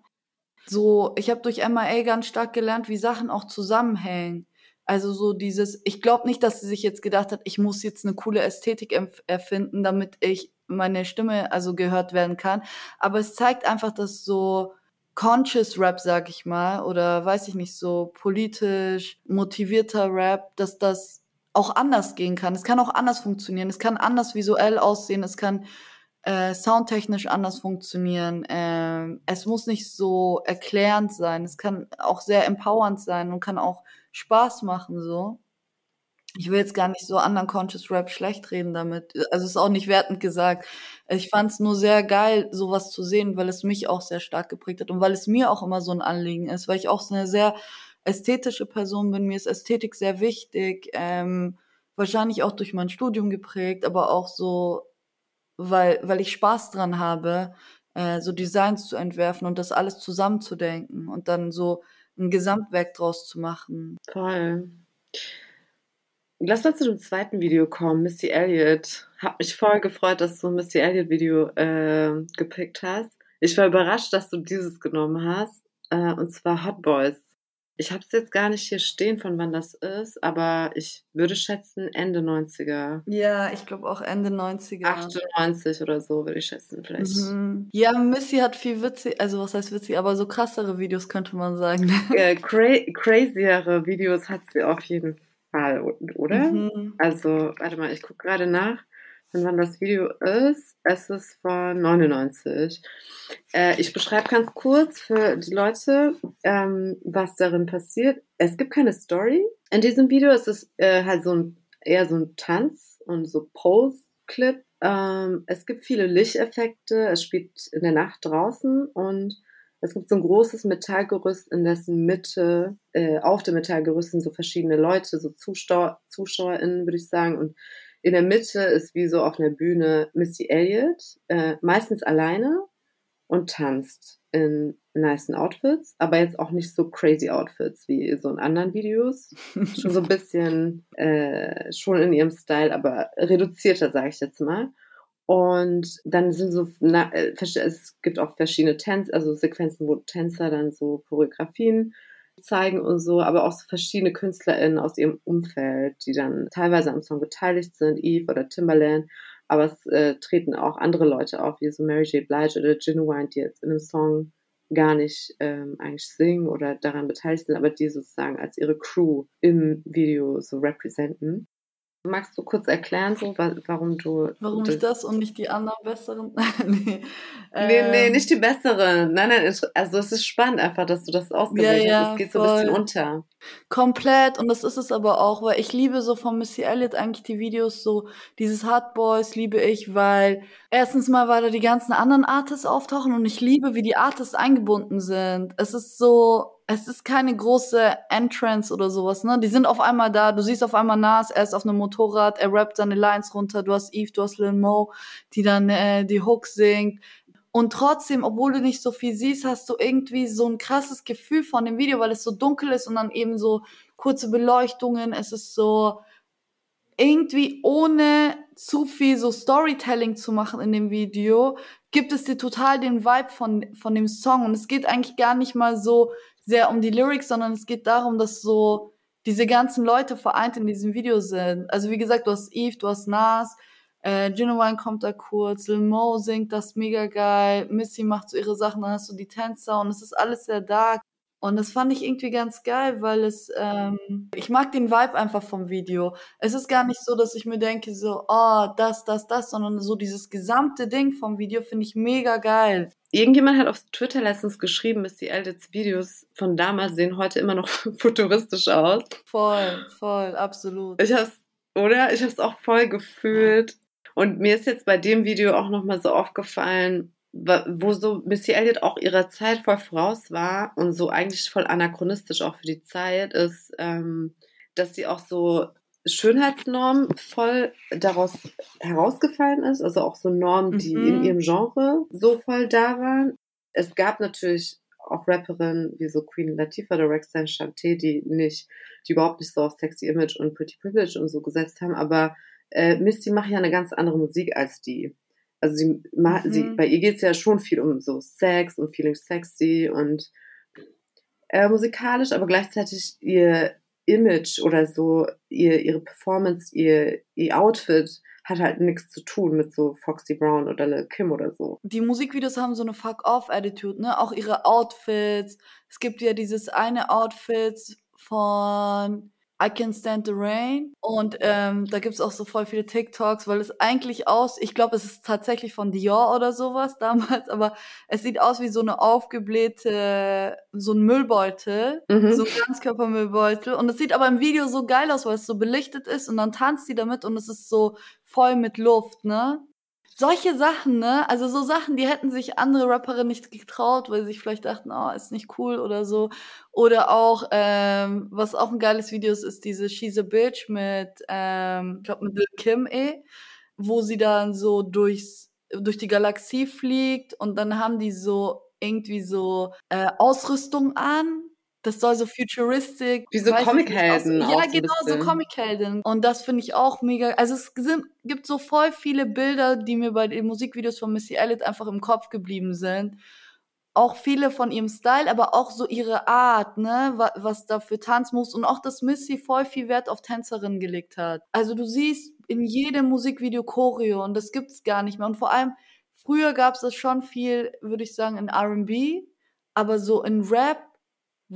So, ich habe durch MIA ganz stark gelernt, wie Sachen auch zusammenhängen. Also so dieses, ich glaube nicht, dass sie sich jetzt gedacht hat, ich muss jetzt eine coole Ästhetik erfinden, damit ich meine Stimme also gehört werden kann. Aber es zeigt einfach, dass so Conscious Rap, sag ich mal, oder weiß ich nicht, so politisch motivierter Rap, dass das auch anders gehen kann. Es kann auch anders funktionieren. Es kann anders visuell aussehen. Es kann äh, soundtechnisch anders funktionieren. Ähm, es muss nicht so erklärend sein. Es kann auch sehr empowernd sein und kann auch Spaß machen, so. Ich will jetzt gar nicht so anderen Conscious Rap schlecht reden damit. Also ist auch nicht wertend gesagt. Ich fand es nur sehr geil, sowas zu sehen, weil es mich auch sehr stark geprägt hat und weil es mir auch immer so ein Anliegen ist, weil ich auch so eine sehr ästhetische Person bin. Mir ist Ästhetik sehr wichtig. Ähm, wahrscheinlich auch durch mein Studium geprägt, aber auch so weil, weil ich Spaß dran habe, äh, so Designs zu entwerfen und das alles zusammenzudenken und dann so ein Gesamtwerk draus zu machen. Toll. Lass mal zu dem zweiten Video kommen, Missy Elliott. Hab mich voll gefreut, dass du ein Missy Elliott Video äh, gepickt hast. Ich war überrascht, dass du dieses genommen hast, äh, und zwar Hot Boys. Ich habe es jetzt gar nicht hier stehen, von wann das ist, aber ich würde schätzen Ende 90er. Ja, ich glaube auch Ende 90er. 98 oder so würde ich schätzen, vielleicht. Mhm. Ja, Missy hat viel witzig, also was heißt witzig, aber so krassere Videos könnte man sagen. Ja, cra craziere Videos hat sie auf jeden Fall, oder? Mhm. Also, warte mal, ich gucke gerade nach von wann das Video ist. Es ist von 99. Äh, ich beschreibe ganz kurz für die Leute, ähm, was darin passiert. Es gibt keine Story in diesem Video. Es ist äh, halt so ein, eher so ein Tanz und so Pose-Clip. Ähm, es gibt viele Lichteffekte. Es spielt in der Nacht draußen und Es gibt so ein großes Metallgerüst, in dessen Mitte, äh, auf dem Metallgerüst sind so verschiedene Leute, so Zuschauer, ZuschauerInnen, würde ich sagen. Und in der Mitte ist wie so auf einer Bühne Missy Elliott, äh, meistens alleine und tanzt in niceen Outfits, aber jetzt auch nicht so crazy Outfits wie so in anderen Videos. [LAUGHS] schon so ein bisschen, äh, schon in ihrem Style, aber reduzierter, sage ich jetzt mal. Und dann sind so, na, äh, es gibt auch verschiedene Tänze, also Sequenzen, wo Tänzer dann so Choreografien zeigen und so, aber auch so verschiedene KünstlerInnen aus ihrem Umfeld, die dann teilweise am Song beteiligt sind, Eve oder Timbaland, aber es äh, treten auch andere Leute auf, wie so Mary J. Blige oder Genuine, die jetzt in einem Song gar nicht ähm, eigentlich singen oder daran beteiligt sind, aber die sozusagen als ihre Crew im Video so repräsentieren. Magst du kurz erklären, so, warum du. Warum ich das und nicht die anderen besseren? [LAUGHS] nee. nee, nee, ähm. nicht die besseren. Nein, nein, also es ist spannend einfach, dass du das ausgewählt ja, hast. Es geht voll. so ein bisschen unter. Komplett und das ist es aber auch, weil ich liebe so von Missy Elliott eigentlich die Videos so, dieses Hard Boys liebe ich, weil erstens mal, weil da die ganzen anderen Artists auftauchen und ich liebe, wie die Artists eingebunden sind. Es ist so, es ist keine große Entrance oder sowas, ne? Die sind auf einmal da, du siehst auf einmal Nas, er ist auf einem Motorrad, er rappt seine Lines runter, du hast Eve, du hast Lil Mo, die dann äh, die Hook singt. Und trotzdem, obwohl du nicht so viel siehst, hast du irgendwie so ein krasses Gefühl von dem Video, weil es so dunkel ist und dann eben so kurze Beleuchtungen. Es ist so irgendwie ohne zu viel so Storytelling zu machen in dem Video, gibt es dir total den Vibe von, von dem Song. Und es geht eigentlich gar nicht mal so sehr um die Lyrics, sondern es geht darum, dass so diese ganzen Leute vereint in diesem Video sind. Also wie gesagt, du hast Eve, du hast Nas, äh, Genuine kommt da kurz, Lil Mo singt das mega geil, Missy macht so ihre Sachen, dann hast du die Tänzer und es ist alles sehr dark. Und das fand ich irgendwie ganz geil, weil es, ähm, ich mag den Vibe einfach vom Video. Es ist gar nicht so, dass ich mir denke, so, oh, das, das, das, sondern so dieses gesamte Ding vom Video finde ich mega geil. Irgendjemand hat auf Twitter letztens geschrieben, dass die Eldits Videos von damals sehen heute immer noch [LAUGHS] futuristisch aus. Voll, voll, absolut. Ich hab's, oder? Ich hab's auch voll gefühlt. Und mir ist jetzt bei dem Video auch nochmal so aufgefallen, wo so Missy Elliott auch ihrer Zeit voll voraus war und so eigentlich voll anachronistisch auch für die Zeit ist, ähm, dass sie auch so Schönheitsnormen voll daraus herausgefallen ist, also auch so Normen, die mhm. in ihrem Genre so voll da waren. Es gab natürlich auch Rapperinnen wie so Queen Latifah oder Roxanne Chanté, die nicht, die überhaupt nicht so auf Sexy Image und Pretty Privilege und so gesetzt haben, aber äh, Misty macht ja eine ganz andere Musik als die. Also sie, mhm. sie bei ihr geht es ja schon viel um so Sex und Feeling Sexy und äh, musikalisch, aber gleichzeitig ihr Image oder so, ihr, ihre Performance, ihr, ihr Outfit hat halt nichts zu tun mit so Foxy Brown oder Lil Kim oder so. Die Musikvideos haben so eine Fuck-Off-Attitude, ne? Auch ihre Outfits. Es gibt ja dieses eine Outfit von I Can Stand the Rain. Und ähm, da gibt's auch so voll viele TikToks, weil es eigentlich aus, ich glaube, es ist tatsächlich von Dior oder sowas [LAUGHS] damals, aber es sieht aus wie so eine aufgeblähte, so ein Müllbeutel, mhm. so ein Ganzkörpermüllbeutel. Und es sieht aber im Video so geil aus, weil es so belichtet ist und dann tanzt sie damit und es ist so voll mit Luft, ne? Solche Sachen, ne? Also so Sachen, die hätten sich andere Rapperinnen nicht getraut, weil sie sich vielleicht dachten, oh, ist nicht cool oder so. Oder auch, ähm, was auch ein geiles Video ist, ist diese She's a Bitch mit, ähm, ich glaube mit Lil Kim eh, wo sie dann so durchs, durch die Galaxie fliegt und dann haben die so irgendwie so äh, Ausrüstung an das soll so futuristic. Wie so Comichelden. Ja, so genau, so Comichelden. Und das finde ich auch mega. Also es sind, gibt so voll viele Bilder, die mir bei den Musikvideos von Missy Elliott einfach im Kopf geblieben sind. Auch viele von ihrem Style, aber auch so ihre Art, ne, was, was da für Tanzmoves und auch, dass Missy voll viel Wert auf Tänzerinnen gelegt hat. Also du siehst in jedem Musikvideo Choreo und das gibt's gar nicht mehr. Und vor allem, früher gab's das schon viel, würde ich sagen, in R&B, aber so in Rap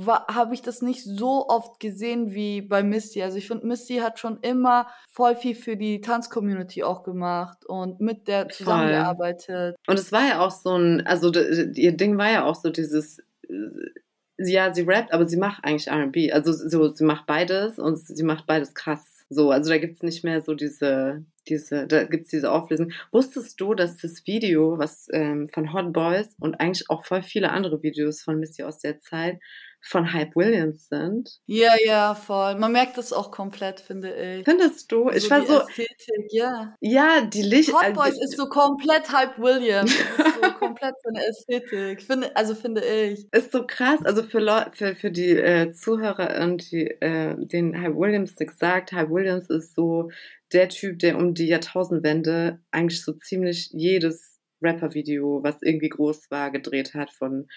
habe ich das nicht so oft gesehen wie bei Misty. Also ich finde, Misty hat schon immer voll viel für die Tanzcommunity auch gemacht und mit der zusammengearbeitet. Und es war ja auch so ein, also ihr Ding war ja auch so dieses, äh, ja, sie rappt, aber sie macht eigentlich R&B. Also so, sie macht beides und sie macht beides krass. So, also da gibt's nicht mehr so diese, diese, da gibt's diese Auflösung. Wusstest du, dass das Video, was ähm, von Hot Boys und eigentlich auch voll viele andere Videos von Missy aus der Zeit von Hype Williams sind? Ja, ja, voll. Man merkt das auch komplett, finde ich. Findest du? Ich So war die so, Ästhetik, ja. ja, die Licht, Hot Boys die- ist so komplett Hype Williams. [LAUGHS] So komplett so eine Ästhetik. Finde, also finde ich. ist so krass, also für Leute, für, für die äh, Zuhörer und die, äh, den Hype Williams nichts sagt, Hype Williams ist so der Typ, der um die Jahrtausendwende eigentlich so ziemlich jedes Rapper-Video, was irgendwie groß war, gedreht hat von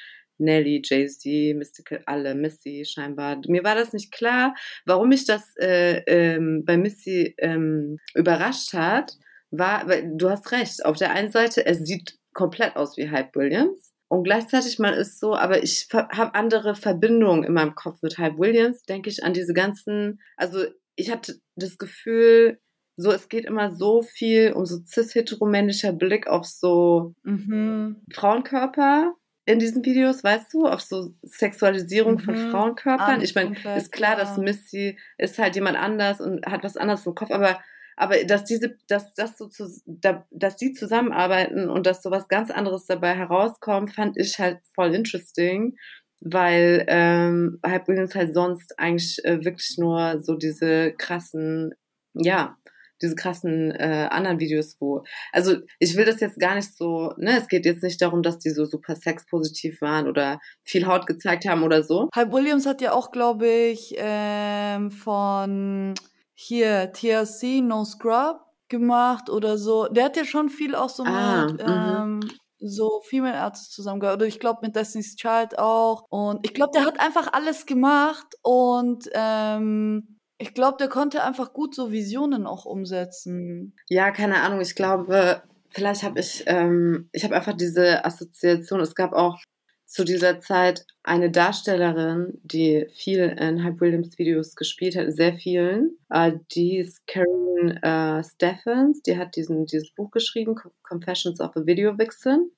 Nelly, Jay-Z, Mystical, alle, Missy scheinbar. Mir war das nicht klar, warum mich das äh, ähm, bei Missy ähm, überrascht hat, war, weil du hast recht, auf der einen Seite, es sieht komplett aus wie Hype Williams. Und gleichzeitig man ist so, aber ich habe andere Verbindungen in meinem Kopf mit Hype Williams, denke ich an diese ganzen, also ich hatte das Gefühl, so es geht immer so viel um so cis-heteromännlicher Blick auf so Mhm. Frauenkörper in diesen Videos, weißt du, auf so Sexualisierung von Mhm. Frauenkörpern. Alles Ich meine, ist klar, ja. dass Missy ist halt jemand anders und hat was anderes im Kopf, aber aber dass diese, dass das so zu, da, dass die zusammenarbeiten und dass sowas ganz anderes dabei herauskommt, fand ich halt voll interesting, weil ähm, Hype Williams halt sonst eigentlich äh, wirklich nur so diese krassen, ja, diese krassen äh, anderen Videos, wo, also ich will das jetzt gar nicht so, ne, es geht jetzt nicht darum, dass die so super sexpositiv waren oder viel Haut gezeigt haben oder so. Hype Williams hat ja auch, glaube ich, ähm, von hier TLC No Scrub gemacht oder so. Der hat ja schon viel auch so Ah, mit mhm. ähm, so Female Artists zusammengearbeitet. Oder ich glaube mit Destiny's Child auch. Und ich glaube, der hat einfach alles gemacht und ähm, ich glaube, der konnte einfach gut so Visionen auch umsetzen. Ja, keine Ahnung, ich glaube, vielleicht habe ich, ähm, ich habe einfach diese Assoziation. Es gab auch zu dieser Zeit eine Darstellerin, die viel in Hype Williams Videos gespielt hat, sehr vielen. Äh, die ist Karen äh, Steffens, die hat diesen, dieses Buch geschrieben, Co- Confessions of a Video Vixen.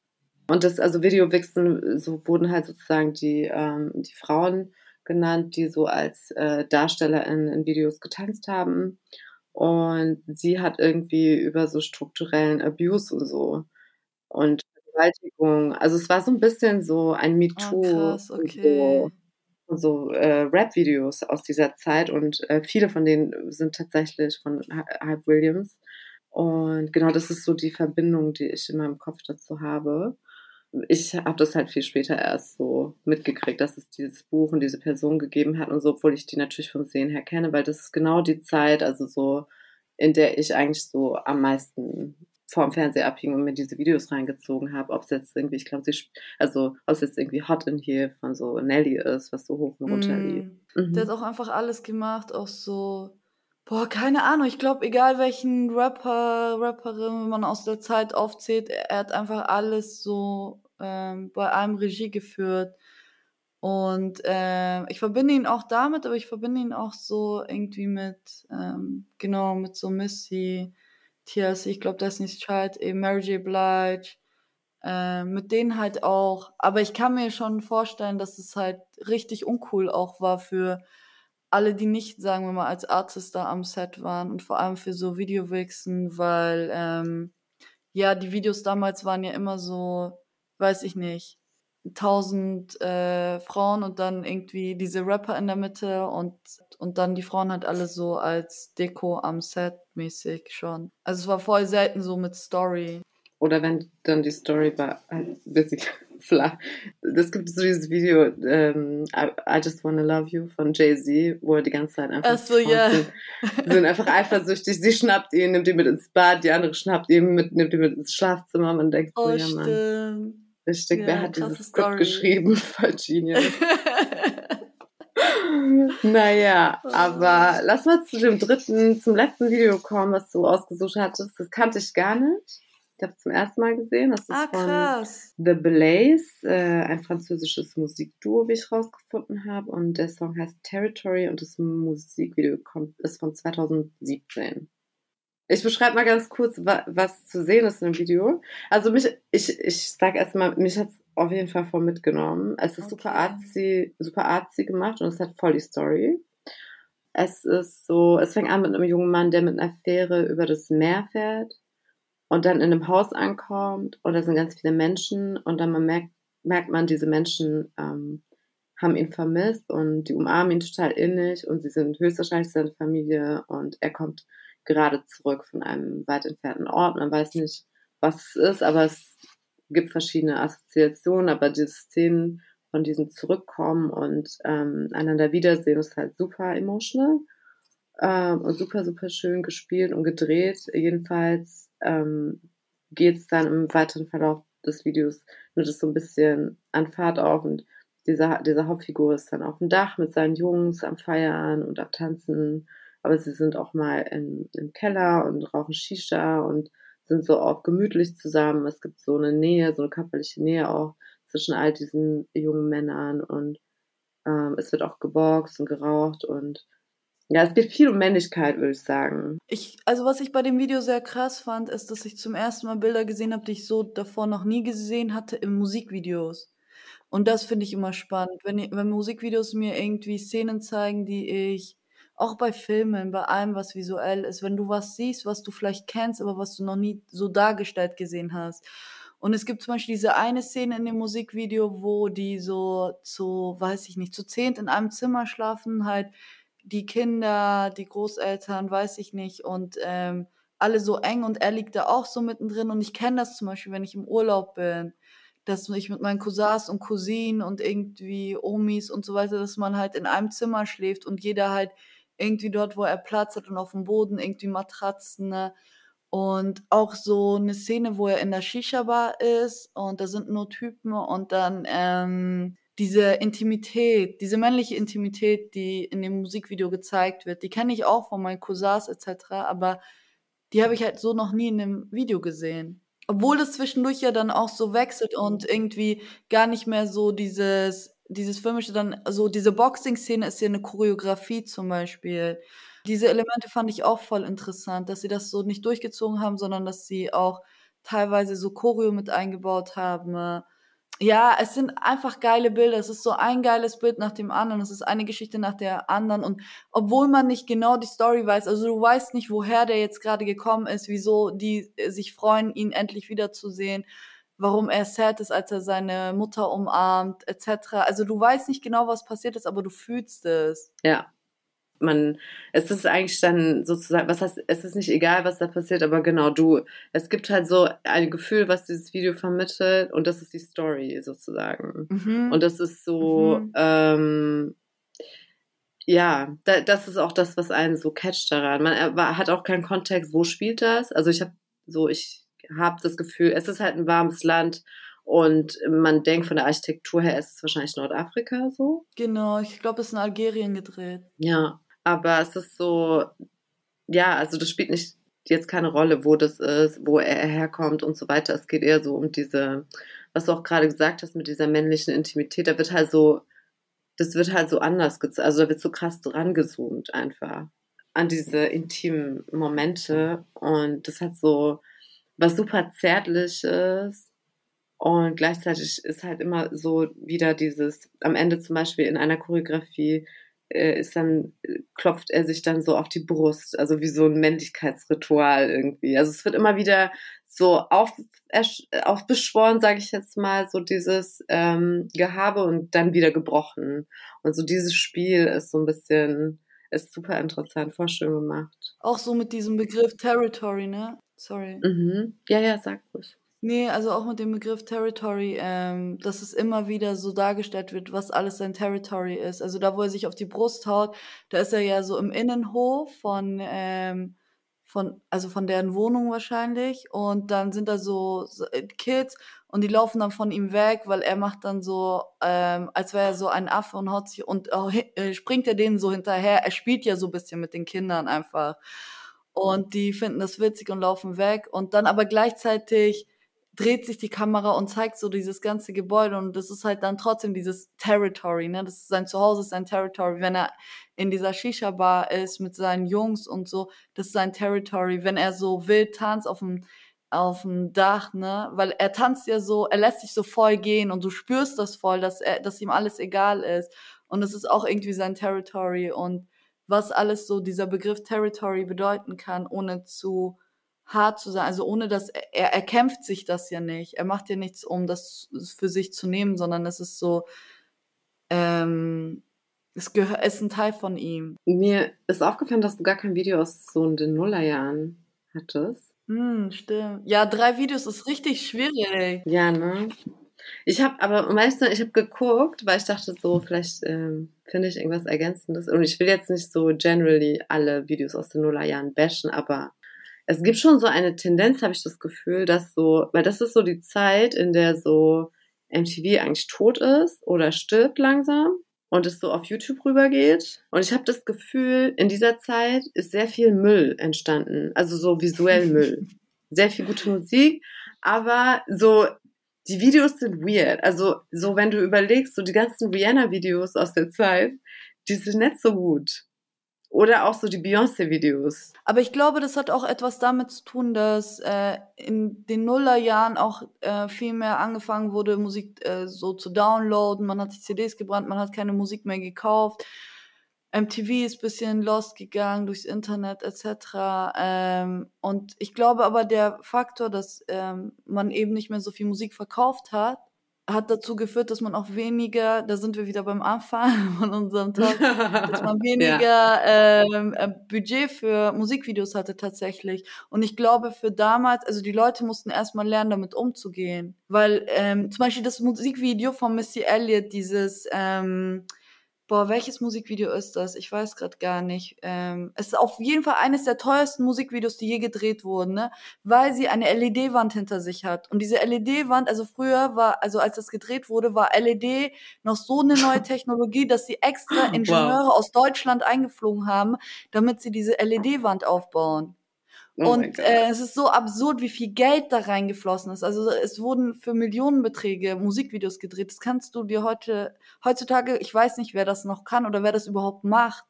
Und das, also Video Vixen, so wurden halt sozusagen die, ähm, die Frauen genannt, die so als äh, Darsteller in, Videos getanzt haben. Und sie hat irgendwie über so strukturellen Abuse und so und Vergewaltigung. Also es war so ein bisschen so ein Oh, MeToo krass, und okay. so, und so äh, Rap-Videos aus dieser Zeit und äh, viele von denen sind tatsächlich von Hy- Hype Williams. Und genau das ist so die Verbindung, die ich in meinem Kopf dazu habe. Ich habe das halt viel später erst so mitgekriegt, dass es dieses Buch und diese Person gegeben hat und so, obwohl ich die natürlich vom Sehen her kenne, weil das ist genau die Zeit, also so, in der ich eigentlich so am meisten vorm Fernseher abhing und mir diese Videos reingezogen habe, ob es jetzt irgendwie, ich glaube, sie, also ob es jetzt irgendwie Hot in Here von so Nelly ist, was so hoch und runter lief. Mm. Mhm. Der hat auch einfach alles gemacht, auch so, boah, keine Ahnung, ich glaube, egal welchen Rapper, Rapperin, wenn man aus der Zeit aufzählt, er, er hat einfach alles so ähm, bei einem Regie geführt. Und ähm, ich verbinde ihn auch damit, aber ich verbinde ihn auch so irgendwie mit, ähm, genau, mit so Missy, TLC, ich glaube, Destiny's Child, eben Mary J. Blige, äh, mit denen halt auch. Aber ich kann mir schon vorstellen, dass es halt richtig uncool auch war für alle, die nicht, sagen wir mal, als Artist da am Set waren und vor allem für so Videowixen, weil ähm, ja, die Videos damals waren ja immer so, weiß ich nicht, tausend äh, Frauen und dann irgendwie diese Rapper in der Mitte und, und dann die Frauen halt alle so als Deko am Set mäßig schon. Also es war voll selten so mit Story. Oder wenn dann die Story war ein bisschen [LAUGHS] flach. Es gibt so dieses Video, ähm, I, I Just Wanna Love You von Jay-Z, wo er die ganze Zeit einfach Ach so, ja. sind, sind einfach eifersüchtig. Sie schnappt ihn, nimmt ihn mit ins Bad, die andere schnappt ihn mit, nimmt ihn mit ins Schlafzimmer. Man denkt so, Oh, ja Mann, stimmt. Richtig, Ja, wer hat dieses Skript Story. geschrieben? [LAUGHS] Voll genius. [LAUGHS] Naja, aber lass mal zu dem dritten, zum letzten Video kommen, was du ausgesucht hattest. Das kannte ich gar nicht. Ich habe es zum ersten Mal gesehen. Das ist ah, von. The Blaze, äh, ein französisches Musikduo, wie ich rausgefunden habe. Und der Song heißt Territory und das Musikvideo kommt, ist von 2017. Ich beschreibe mal ganz kurz, wa was zu sehen ist im Video. Also mich, ich, ich sag erstmal, mich hat's auf jeden Fall voll mitgenommen. Es ist super Okay. artsy, super artsy gemacht und es hat voll die Story. Es ist so, es fängt an mit einem jungen Mann, der mit einer Fähre über das Meer fährt und dann in einem Haus ankommt und da sind ganz viele Menschen und dann man merkt, merkt man, diese Menschen ähm, haben ihn vermisst und die umarmen ihn total innig und sie sind höchstwahrscheinlich seine Familie und er kommt gerade zurück von einem weit entfernten Ort. Man weiß nicht, was es ist, aber es gibt verschiedene Assoziationen, aber diese Szenen von diesem Zurückkommen und ähm, einander wiedersehen ist halt super emotional ähm, und super, super schön gespielt und gedreht. Jedenfalls ähm, geht es dann im weiteren Verlauf des Videos nur das so ein bisschen an Fahrt auf und diese, diese Hauptfigur ist dann auf dem Dach mit seinen Jungs am Feiern und am Tanzen, aber sie sind auch mal in, im Keller und rauchen Shisha und sind so auch gemütlich zusammen. Es gibt so eine Nähe, so eine körperliche Nähe auch zwischen all diesen jungen Männern und ähm, es wird auch geboxt und geraucht und ja, es geht viel um Männlichkeit, würde ich sagen. Ich, also was ich bei dem Video sehr krass fand, ist, dass ich zum ersten Mal Bilder gesehen habe, die ich so davor noch nie gesehen hatte in Musikvideos. Und das finde ich immer spannend, wenn, wenn Musikvideos mir irgendwie Szenen zeigen, die ich auch bei Filmen, bei allem, was visuell ist, wenn du was siehst, was du vielleicht kennst, aber was du noch nie so dargestellt gesehen hast. Und es gibt zum Beispiel diese eine Szene in dem Musikvideo, wo die so zu, weiß ich nicht, zu zehnt in einem Zimmer schlafen, halt die Kinder, die Großeltern, weiß ich nicht, und ähm, alle so eng und er liegt da auch so mittendrin. Und ich kenne das zum Beispiel, wenn ich im Urlaub bin, dass ich mit meinen Cousins und Cousinen und irgendwie Omis und so weiter, dass man halt in einem Zimmer schläft und jeder halt irgendwie dort, wo er Platz hat und auf dem Boden irgendwie Matratzen. Ne? Und auch so eine Szene, wo er in der Shisha-Bar ist und da sind nur Typen und dann ähm, diese Intimität, diese männliche Intimität, die in dem Musikvideo gezeigt wird, die kenne ich auch von meinen Cousins etc., aber die habe ich halt so noch nie in einem Video gesehen. Obwohl das zwischendurch ja dann auch so wechselt und irgendwie gar nicht mehr so dieses dieses filmische dann, also diese Boxing-Szene ist ja eine Choreografie zum Beispiel. Diese Elemente fand ich auch voll interessant, dass sie das so nicht durchgezogen haben, sondern dass sie auch teilweise so Choreo mit eingebaut haben. Ja, es sind einfach geile Bilder. Es ist so ein geiles Bild nach dem anderen. Es ist eine Geschichte nach der anderen. Und obwohl man nicht genau die Story weiß, also du weißt nicht, woher der jetzt gerade gekommen ist, wieso die sich freuen, ihn endlich wiederzusehen warum er sad ist, als er seine Mutter umarmt, etc. Also du weißt nicht genau, was passiert ist, aber du fühlst es. Ja. Man, es ist eigentlich dann sozusagen, was heißt, es ist nicht egal, was da passiert, aber genau, du, es gibt halt so ein Gefühl, was dieses Video vermittelt und das ist die Story sozusagen. Mhm. Und das ist so, mhm. ähm, ja, da, das ist auch das, was einen so catcht daran. Man hat auch keinen Kontext, wo spielt das. Also ich habe so, ich habe das Gefühl, es ist halt ein warmes Land und man denkt von der Architektur her, es ist wahrscheinlich Nordafrika so. Genau, ich glaube, es ist in Algerien gedreht. Ja, aber es ist so, ja, also das spielt nicht jetzt keine Rolle, wo das ist, wo er herkommt und so weiter. Es geht eher so um diese, was du auch gerade gesagt hast mit dieser männlichen Intimität. Da wird halt so, das wird halt so anders. Also da wird so krass dran gezoomt einfach an diese intimen Momente und das hat so, was super zärtliches und gleichzeitig ist halt immer so wieder dieses, am Ende zum Beispiel in einer Choreografie äh, ist dann, klopft er sich dann so auf die Brust, also wie so ein Männlichkeitsritual irgendwie. Also es wird immer wieder so auf, aufbeschworen, sage ich jetzt mal, so dieses ähm, Gehabe und dann wieder gebrochen. Und so dieses Spiel ist so ein bisschen, ist super interessant, voll schön gemacht. Auch so mit diesem Begriff Territory, ne? Sorry. Mhm. Ja, ja, sag ruhig. Nee, also auch mit dem Begriff Territory, ähm, dass es immer wieder so dargestellt wird, was alles sein Territory ist. Also da, wo er sich auf die Brust haut, da ist er ja so im Innenhof von, ähm, von, also von deren Wohnung wahrscheinlich. Und dann sind da so, so äh, Kids und die laufen dann von ihm weg, weil er macht dann so, ähm, als wäre er so ein Affe und haut sich und äh, springt er denen so hinterher. Er spielt ja so ein bisschen mit den Kindern einfach und die finden das witzig und laufen weg und dann aber gleichzeitig dreht sich die Kamera und zeigt so dieses ganze Gebäude und das ist halt dann trotzdem dieses Territory, ne? Das ist sein Zuhause, sein Territory. Wenn er in dieser Shisha-Bar ist mit seinen Jungs und so, das ist sein Territory. Wenn er so wild tanzt auf dem auf dem Dach, ne? Weil er tanzt ja so, er lässt sich so voll gehen und du spürst das voll, dass er, dass ihm alles egal ist und das ist auch irgendwie sein Territory und was alles so dieser Begriff Territory bedeuten kann, ohne zu hart zu sein. Also ohne dass er, er kämpft sich das ja nicht. Er macht ja nichts, um das für sich zu nehmen, sondern es ist so, ähm, es gehört, ist ein Teil von ihm. Mir ist aufgefallen, dass du gar kein Video aus so den Nullerjahren hattest. Hm, stimmt. Ja, drei Videos ist richtig schwierig. Ja, ne? Ich habe aber, weißt du, ich habe geguckt, weil ich dachte so, vielleicht ähm, finde ich irgendwas Ergänzendes. Und ich will jetzt nicht so generally alle Videos aus den Nullerjahren bashen, aber es gibt schon so eine Tendenz, habe ich das Gefühl, dass so, weil das ist so die Zeit, in der so MTV eigentlich tot ist oder stirbt langsam und es so auf YouTube rübergeht. Und ich habe das Gefühl, in dieser Zeit ist sehr viel Müll entstanden, also so visuell Müll. [LAUGHS] Sehr viel gute Musik, aber so die Videos sind weird. Also so wenn du überlegst, so die ganzen Rihanna-Videos aus der Zeit, die sind nicht so gut. Oder auch so die Beyoncé-Videos. Aber ich glaube, das hat auch etwas damit zu tun, dass äh, in den Nullerjahren auch äh, viel mehr angefangen wurde, Musik äh, so zu downloaden. Man hat sich CDs gebrannt, man hat keine Musik mehr gekauft. MTV ist bisschen lost gegangen durchs Internet etc. Ähm, und ich glaube aber, der Faktor, dass ähm, man eben nicht mehr so viel Musik verkauft hat, hat dazu geführt, dass man auch weniger, da sind wir wieder beim Anfang [LAUGHS] von unserem Talk, dass man [LAUGHS] weniger ja. ähm, äh, Budget für Musikvideos hatte tatsächlich. Und ich glaube für damals, also die Leute mussten erstmal lernen, damit umzugehen. Weil ähm, zum Beispiel das Musikvideo von Missy Elliott, dieses ähm, Boah, welches Musikvideo ist das? Ich weiß gerade gar nicht. Ähm, es ist auf jeden Fall eines der teuersten Musikvideos, die je gedreht wurden, ne? Weil sie eine LED-Wand hinter sich hat. Und diese LED-Wand, also früher war, also als das gedreht wurde, war LED noch so eine neue [LAUGHS] Technologie, dass sie extra Ingenieure wow. aus Deutschland eingeflogen haben, damit sie diese LED-Wand aufbauen. Oh und äh, es ist so absurd, wie viel Geld da reingeflossen ist. Also es wurden für Millionenbeträge Musikvideos gedreht. Das kannst du dir heute, heutzutage, ich weiß nicht, wer das noch kann oder wer das überhaupt macht.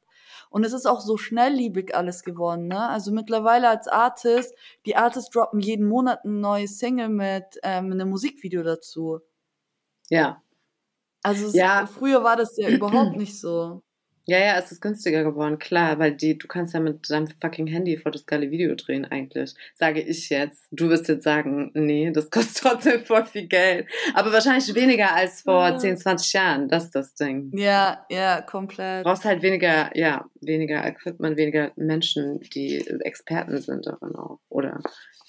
Und es ist auch so schnellliebig alles geworden, ne? Also mittlerweile als Artist, die Artists droppen jeden Monat ein neues Single mit ähm, einem Musikvideo dazu. Ja. Also es, ja. früher war das ja überhaupt [CLEARS THROAT] nicht so. Ja, ja, es ist günstiger geworden, klar, weil die, du kannst ja mit deinem fucking Handy vor das geile Video drehen eigentlich. Sage ich jetzt. Du wirst jetzt sagen, nee, das kostet [LAUGHS] trotzdem voll viel Geld. Aber wahrscheinlich weniger als vor ja. 10, 20 Jahren, das ist das Ding. Ja, ja, komplett. Du brauchst halt weniger, ja, weniger Equipment, weniger Menschen, die Experten sind darin auch. Oder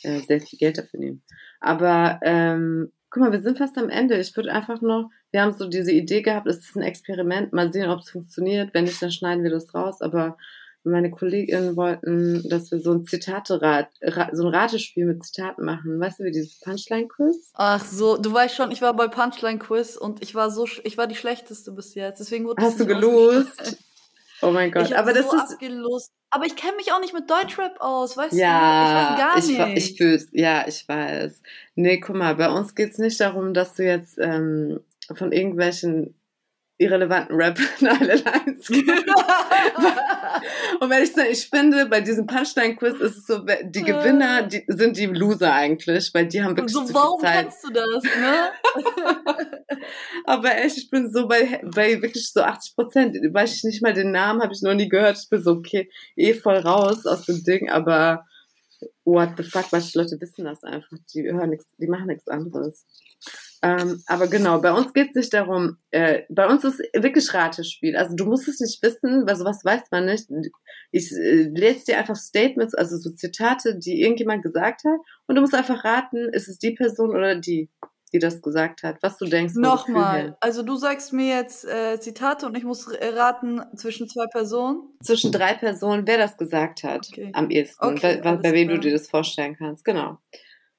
äh, sehr viel Geld dafür nehmen. Aber ähm, guck mal, wir sind fast am Ende. Ich würde einfach noch, wir haben so diese Idee gehabt, es ist ein Experiment, mal sehen, ob es funktioniert. Wenn nicht, dann schneiden wir das raus. Aber meine Kolleginnen wollten, dass wir so ein Zitate-Rat, so ein Ratespiel mit Zitaten machen. Weißt du, wie dieses Punchline-Quiz? Ach so, du weißt schon, ich war bei Punchline-Quiz und ich war so, ich war die schlechteste bis jetzt. Deswegen wurde Hast du gelost? Oh mein Gott, aber so das ist abgelost. Aber ich kenne mich auch nicht mit Deutschrap aus, weißt ja, du? Ich weiß gar nicht. Ich, ich fühl's, ja, ich weiß. Nee, guck mal, bei uns geht's nicht darum, dass du jetzt ähm, von irgendwelchen irrelevanten Rap [LAUGHS] alle Lines [LAUGHS] Und wenn ich sage, ich finde, bei diesem Punchline-Quiz ist es so, die Gewinner die, sind die Loser eigentlich, weil die haben wirklich so, zu warum viel Zeit. kannst du das, ne? [LAUGHS] Aber echt, ich bin so bei, bei wirklich so 80 Prozent, weiß ich nicht mal den Namen, habe ich noch nie gehört. Ich bin so, okay, eh voll raus aus dem Ding, aber what the fuck, manche Leute wissen das einfach, die hören nichts, die machen nichts anderes. Ähm, aber genau, bei uns geht es nicht darum, äh, bei uns ist wirklich Ratespiel. Also du musst es nicht wissen, weil sowas weiß man nicht. Ich äh, lese dir einfach Statements, also so Zitate, die irgendjemand gesagt hat und du musst einfach raten, ist es die Person oder die, die das gesagt hat, was du denkst. Nochmal, also du sagst mir jetzt äh, Zitate und ich muss raten zwischen zwei Personen? Zwischen drei Personen, wer das gesagt hat okay. am ehesten, okay, bei, bei wem klar. du dir das vorstellen kannst, genau.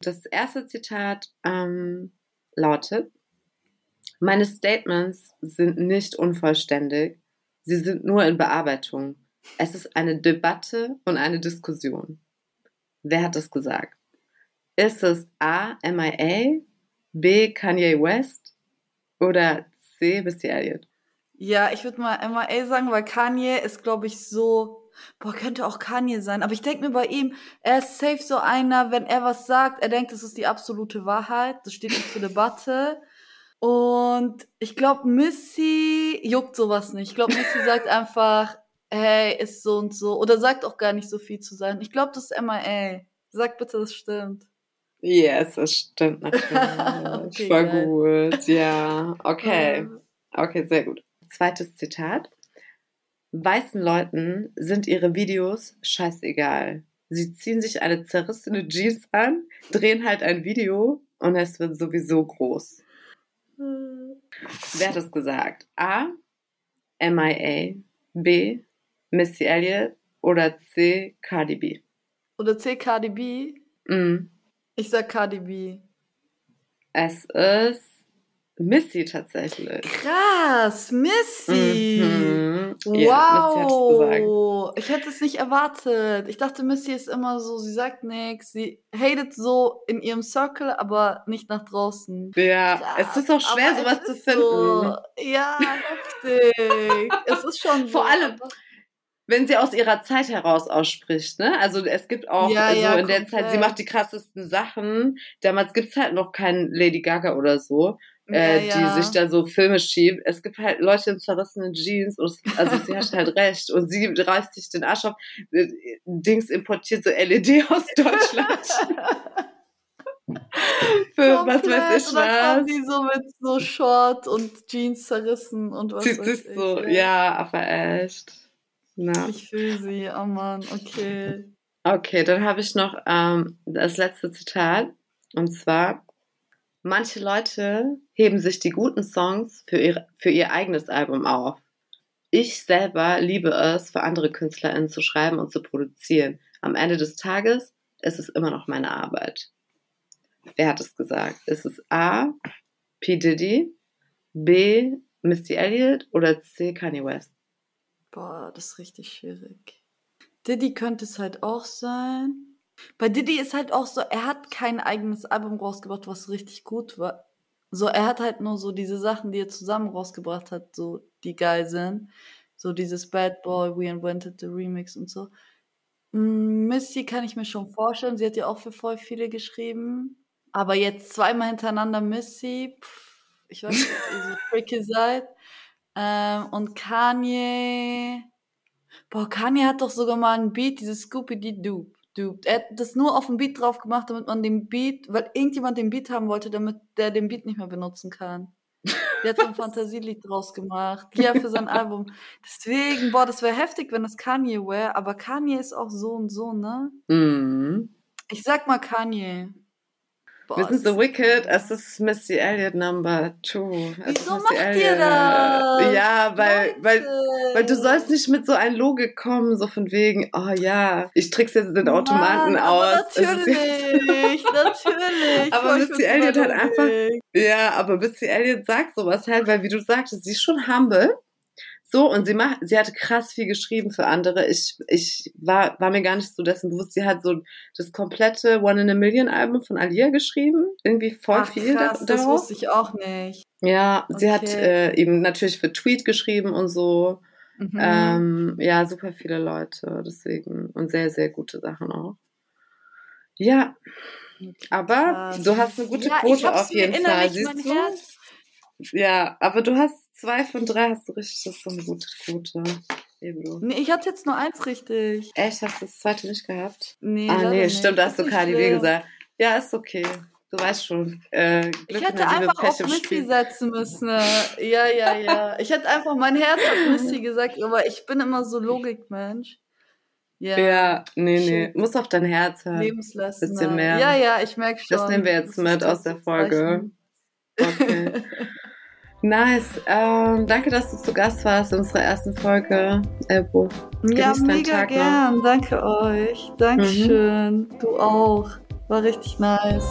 Das erste Zitat, ähm, lautet, meine Statements sind nicht unvollständig, sie sind nur in Bearbeitung. Es ist eine Debatte und eine Diskussion. Wer hat das gesagt? Ist es A. MIA, B. Kanye West oder C. Missy Elliott? Ja, ich würde mal MIA sagen, weil Kanye ist, glaube ich, so boah, könnte auch Kanye sein. Aber ich denke mir bei ihm, er ist safe so einer, wenn er was sagt, er denkt, das ist die absolute Wahrheit. Das steht nicht zur Debatte. Und ich glaube, Missy juckt sowas nicht. Ich glaube, Missy sagt einfach, hey, ist so und so. Oder sagt auch gar nicht so viel zu sein. Ich glaube, das ist MIA. Sag bitte, das stimmt. Yes, das stimmt [LAUGHS] natürlich. Okay, Voll geil. gut. Ja, okay. Okay, sehr gut. Zweites Zitat. Weißen Leuten sind ihre Videos scheißegal. Sie ziehen sich eine zerrissene Jeans an, drehen halt ein Video und es wird sowieso groß. Wer hat es gesagt? A. MIA. B. Missy Elliott. Oder C. Cardi B. Oder C, Cardi B. Mm. Ich sag Cardi B. Es ist Missy tatsächlich. Krass, Missy. Mhm. Ja, Missy. Wow, ich hätte es nicht erwartet. Ich dachte, Missy ist immer so, sie sagt nichts, sie hatet so in ihrem Circle, aber nicht nach draußen. Ja, es ist auch schwer, aber sowas zu finden. So, ja, heftig. [LAUGHS] es ist schon Vor so, allem, aber- Wenn sie aus ihrer Zeit heraus ausspricht, ne? Also es gibt auch Ja, so ja, in der Zeit, sie komplett. macht die krassesten Sachen. Damals gibt's halt noch keinen Lady Gaga oder so, äh, Ja, ja. die sich da so Filme schiebt. Es gibt halt Leute in zerrissenen Jeans. Und also sie hat halt recht. Und sie reißt sich den Arsch auf. Dings importiert so LED aus Deutschland. [LAUGHS] Für was weiß ich Und dann was. die so mit so Short und Jeans zerrissen und was Zieht weiß sich ich. so, ja, aber echt. Na. Ich fühle sie, oh Mann, okay. Okay, dann habe ich noch ähm, das letzte Zitat. Und zwar, manche Leute heben sich die guten Songs für ihr, für ihr eigenes Album auf. Ich selber liebe es, für andere KünstlerInnen zu schreiben und zu produzieren. Am Ende des Tages ist es immer noch meine Arbeit. Wer hat es gesagt? Ist es A. P. Diddy, B. Missy Elliott oder C. Kanye West? Boah, das ist richtig schwierig. Diddy könnte es halt auch sein. Bei Diddy ist halt auch so, er hat kein eigenes Album rausgebracht, was richtig gut war. So, er hat halt nur so diese Sachen, die er zusammen rausgebracht hat, so, die geil sind. So dieses Bad Boy, We Invented the Remix und so. Mm, Missy kann ich mir schon vorstellen, sie hat ja auch für voll viele geschrieben. Aber jetzt zweimal hintereinander Missy, pff, ich weiß nicht, ob ihr so [LAUGHS] tricky seid. Ähm, und Kanye. Boah, Kanye hat doch sogar mal einen Beat, dieses Scooby-Doo. Doop. Er hat das nur auf dem Beat drauf gemacht, damit man den Beat, weil irgendjemand den Beat haben wollte, damit der den Beat nicht mehr benutzen kann. Der hat so ein [LAUGHS] [LAUGHS] Fantasielied draus gemacht. Ja, für sein Album. Deswegen, boah, das wäre heftig, wenn das Kanye wäre, aber Kanye ist auch so und so, ne? Mhm. Ich sag mal Kanye. Boah, Wir sind es so ist- wicked, es ist Missy Elliott Number Two. Es Wieso macht ihr Elliott. das? Ja, weil, weil, Leute. weil du sollst nicht mit so einer Logik kommen, so von wegen, oh ja, ich trick's jetzt den Automaten Mann, aus. Natürlich, [LAUGHS] natürlich. Aber Missy Elliott hat einfach- Ja, aber Missy Elliott sagt sowas halt, weil wie du sagtest, sie ist schon humble. So, und sie macht, sie hat krass viel geschrieben für andere. Ich, ich war, war mir gar nicht so dessen bewusst. Sie hat so das komplette One in a Million Album von Alia geschrieben. Irgendwie voll Ach, viel krass, da, das wusste ich auch nicht. Ja, sie hat Okay. äh, eben natürlich für Tweet geschrieben und so. Mhm. Ähm, ja, super viele Leute, deswegen. Und sehr, sehr gute Sachen auch. Ja, aber Krass. du hast eine gute Ja, Quote auf jeden Fall, siehst du? Ja, aber du hast zwei von drei, hast du richtig, das ist so eine gute Quote. Du. Nee, ich hatte jetzt nur eins richtig. Echt, hast du das zweite nicht gehabt? Nee, ah, nee, nicht. stimmt, da hast du schlimm. gesagt. Ja, ist okay. Du weißt schon. Äh, Glück Ich hätte einfach auf Pech Missy Spiel. setzen müssen. ne? Ja, ja, ja. Ich hätte einfach, mein Herz hat [LAUGHS] Missy gesagt, aber ich bin immer so Logikmensch. Ja. Ja, nee, nee. Muss auf dein Herz hören. Lebenslässt. Bisschen mehr. Ja, ja, ich merke schon. Das nehmen wir jetzt mit aus der Folge. Okay. [LAUGHS] nice. Ähm, danke, dass du zu Gast warst in unserer ersten Folge, Elbo. Ja, Genieß deinen mega Tag noch. gern. Danke euch. Dankeschön. Du auch. War richtig nice.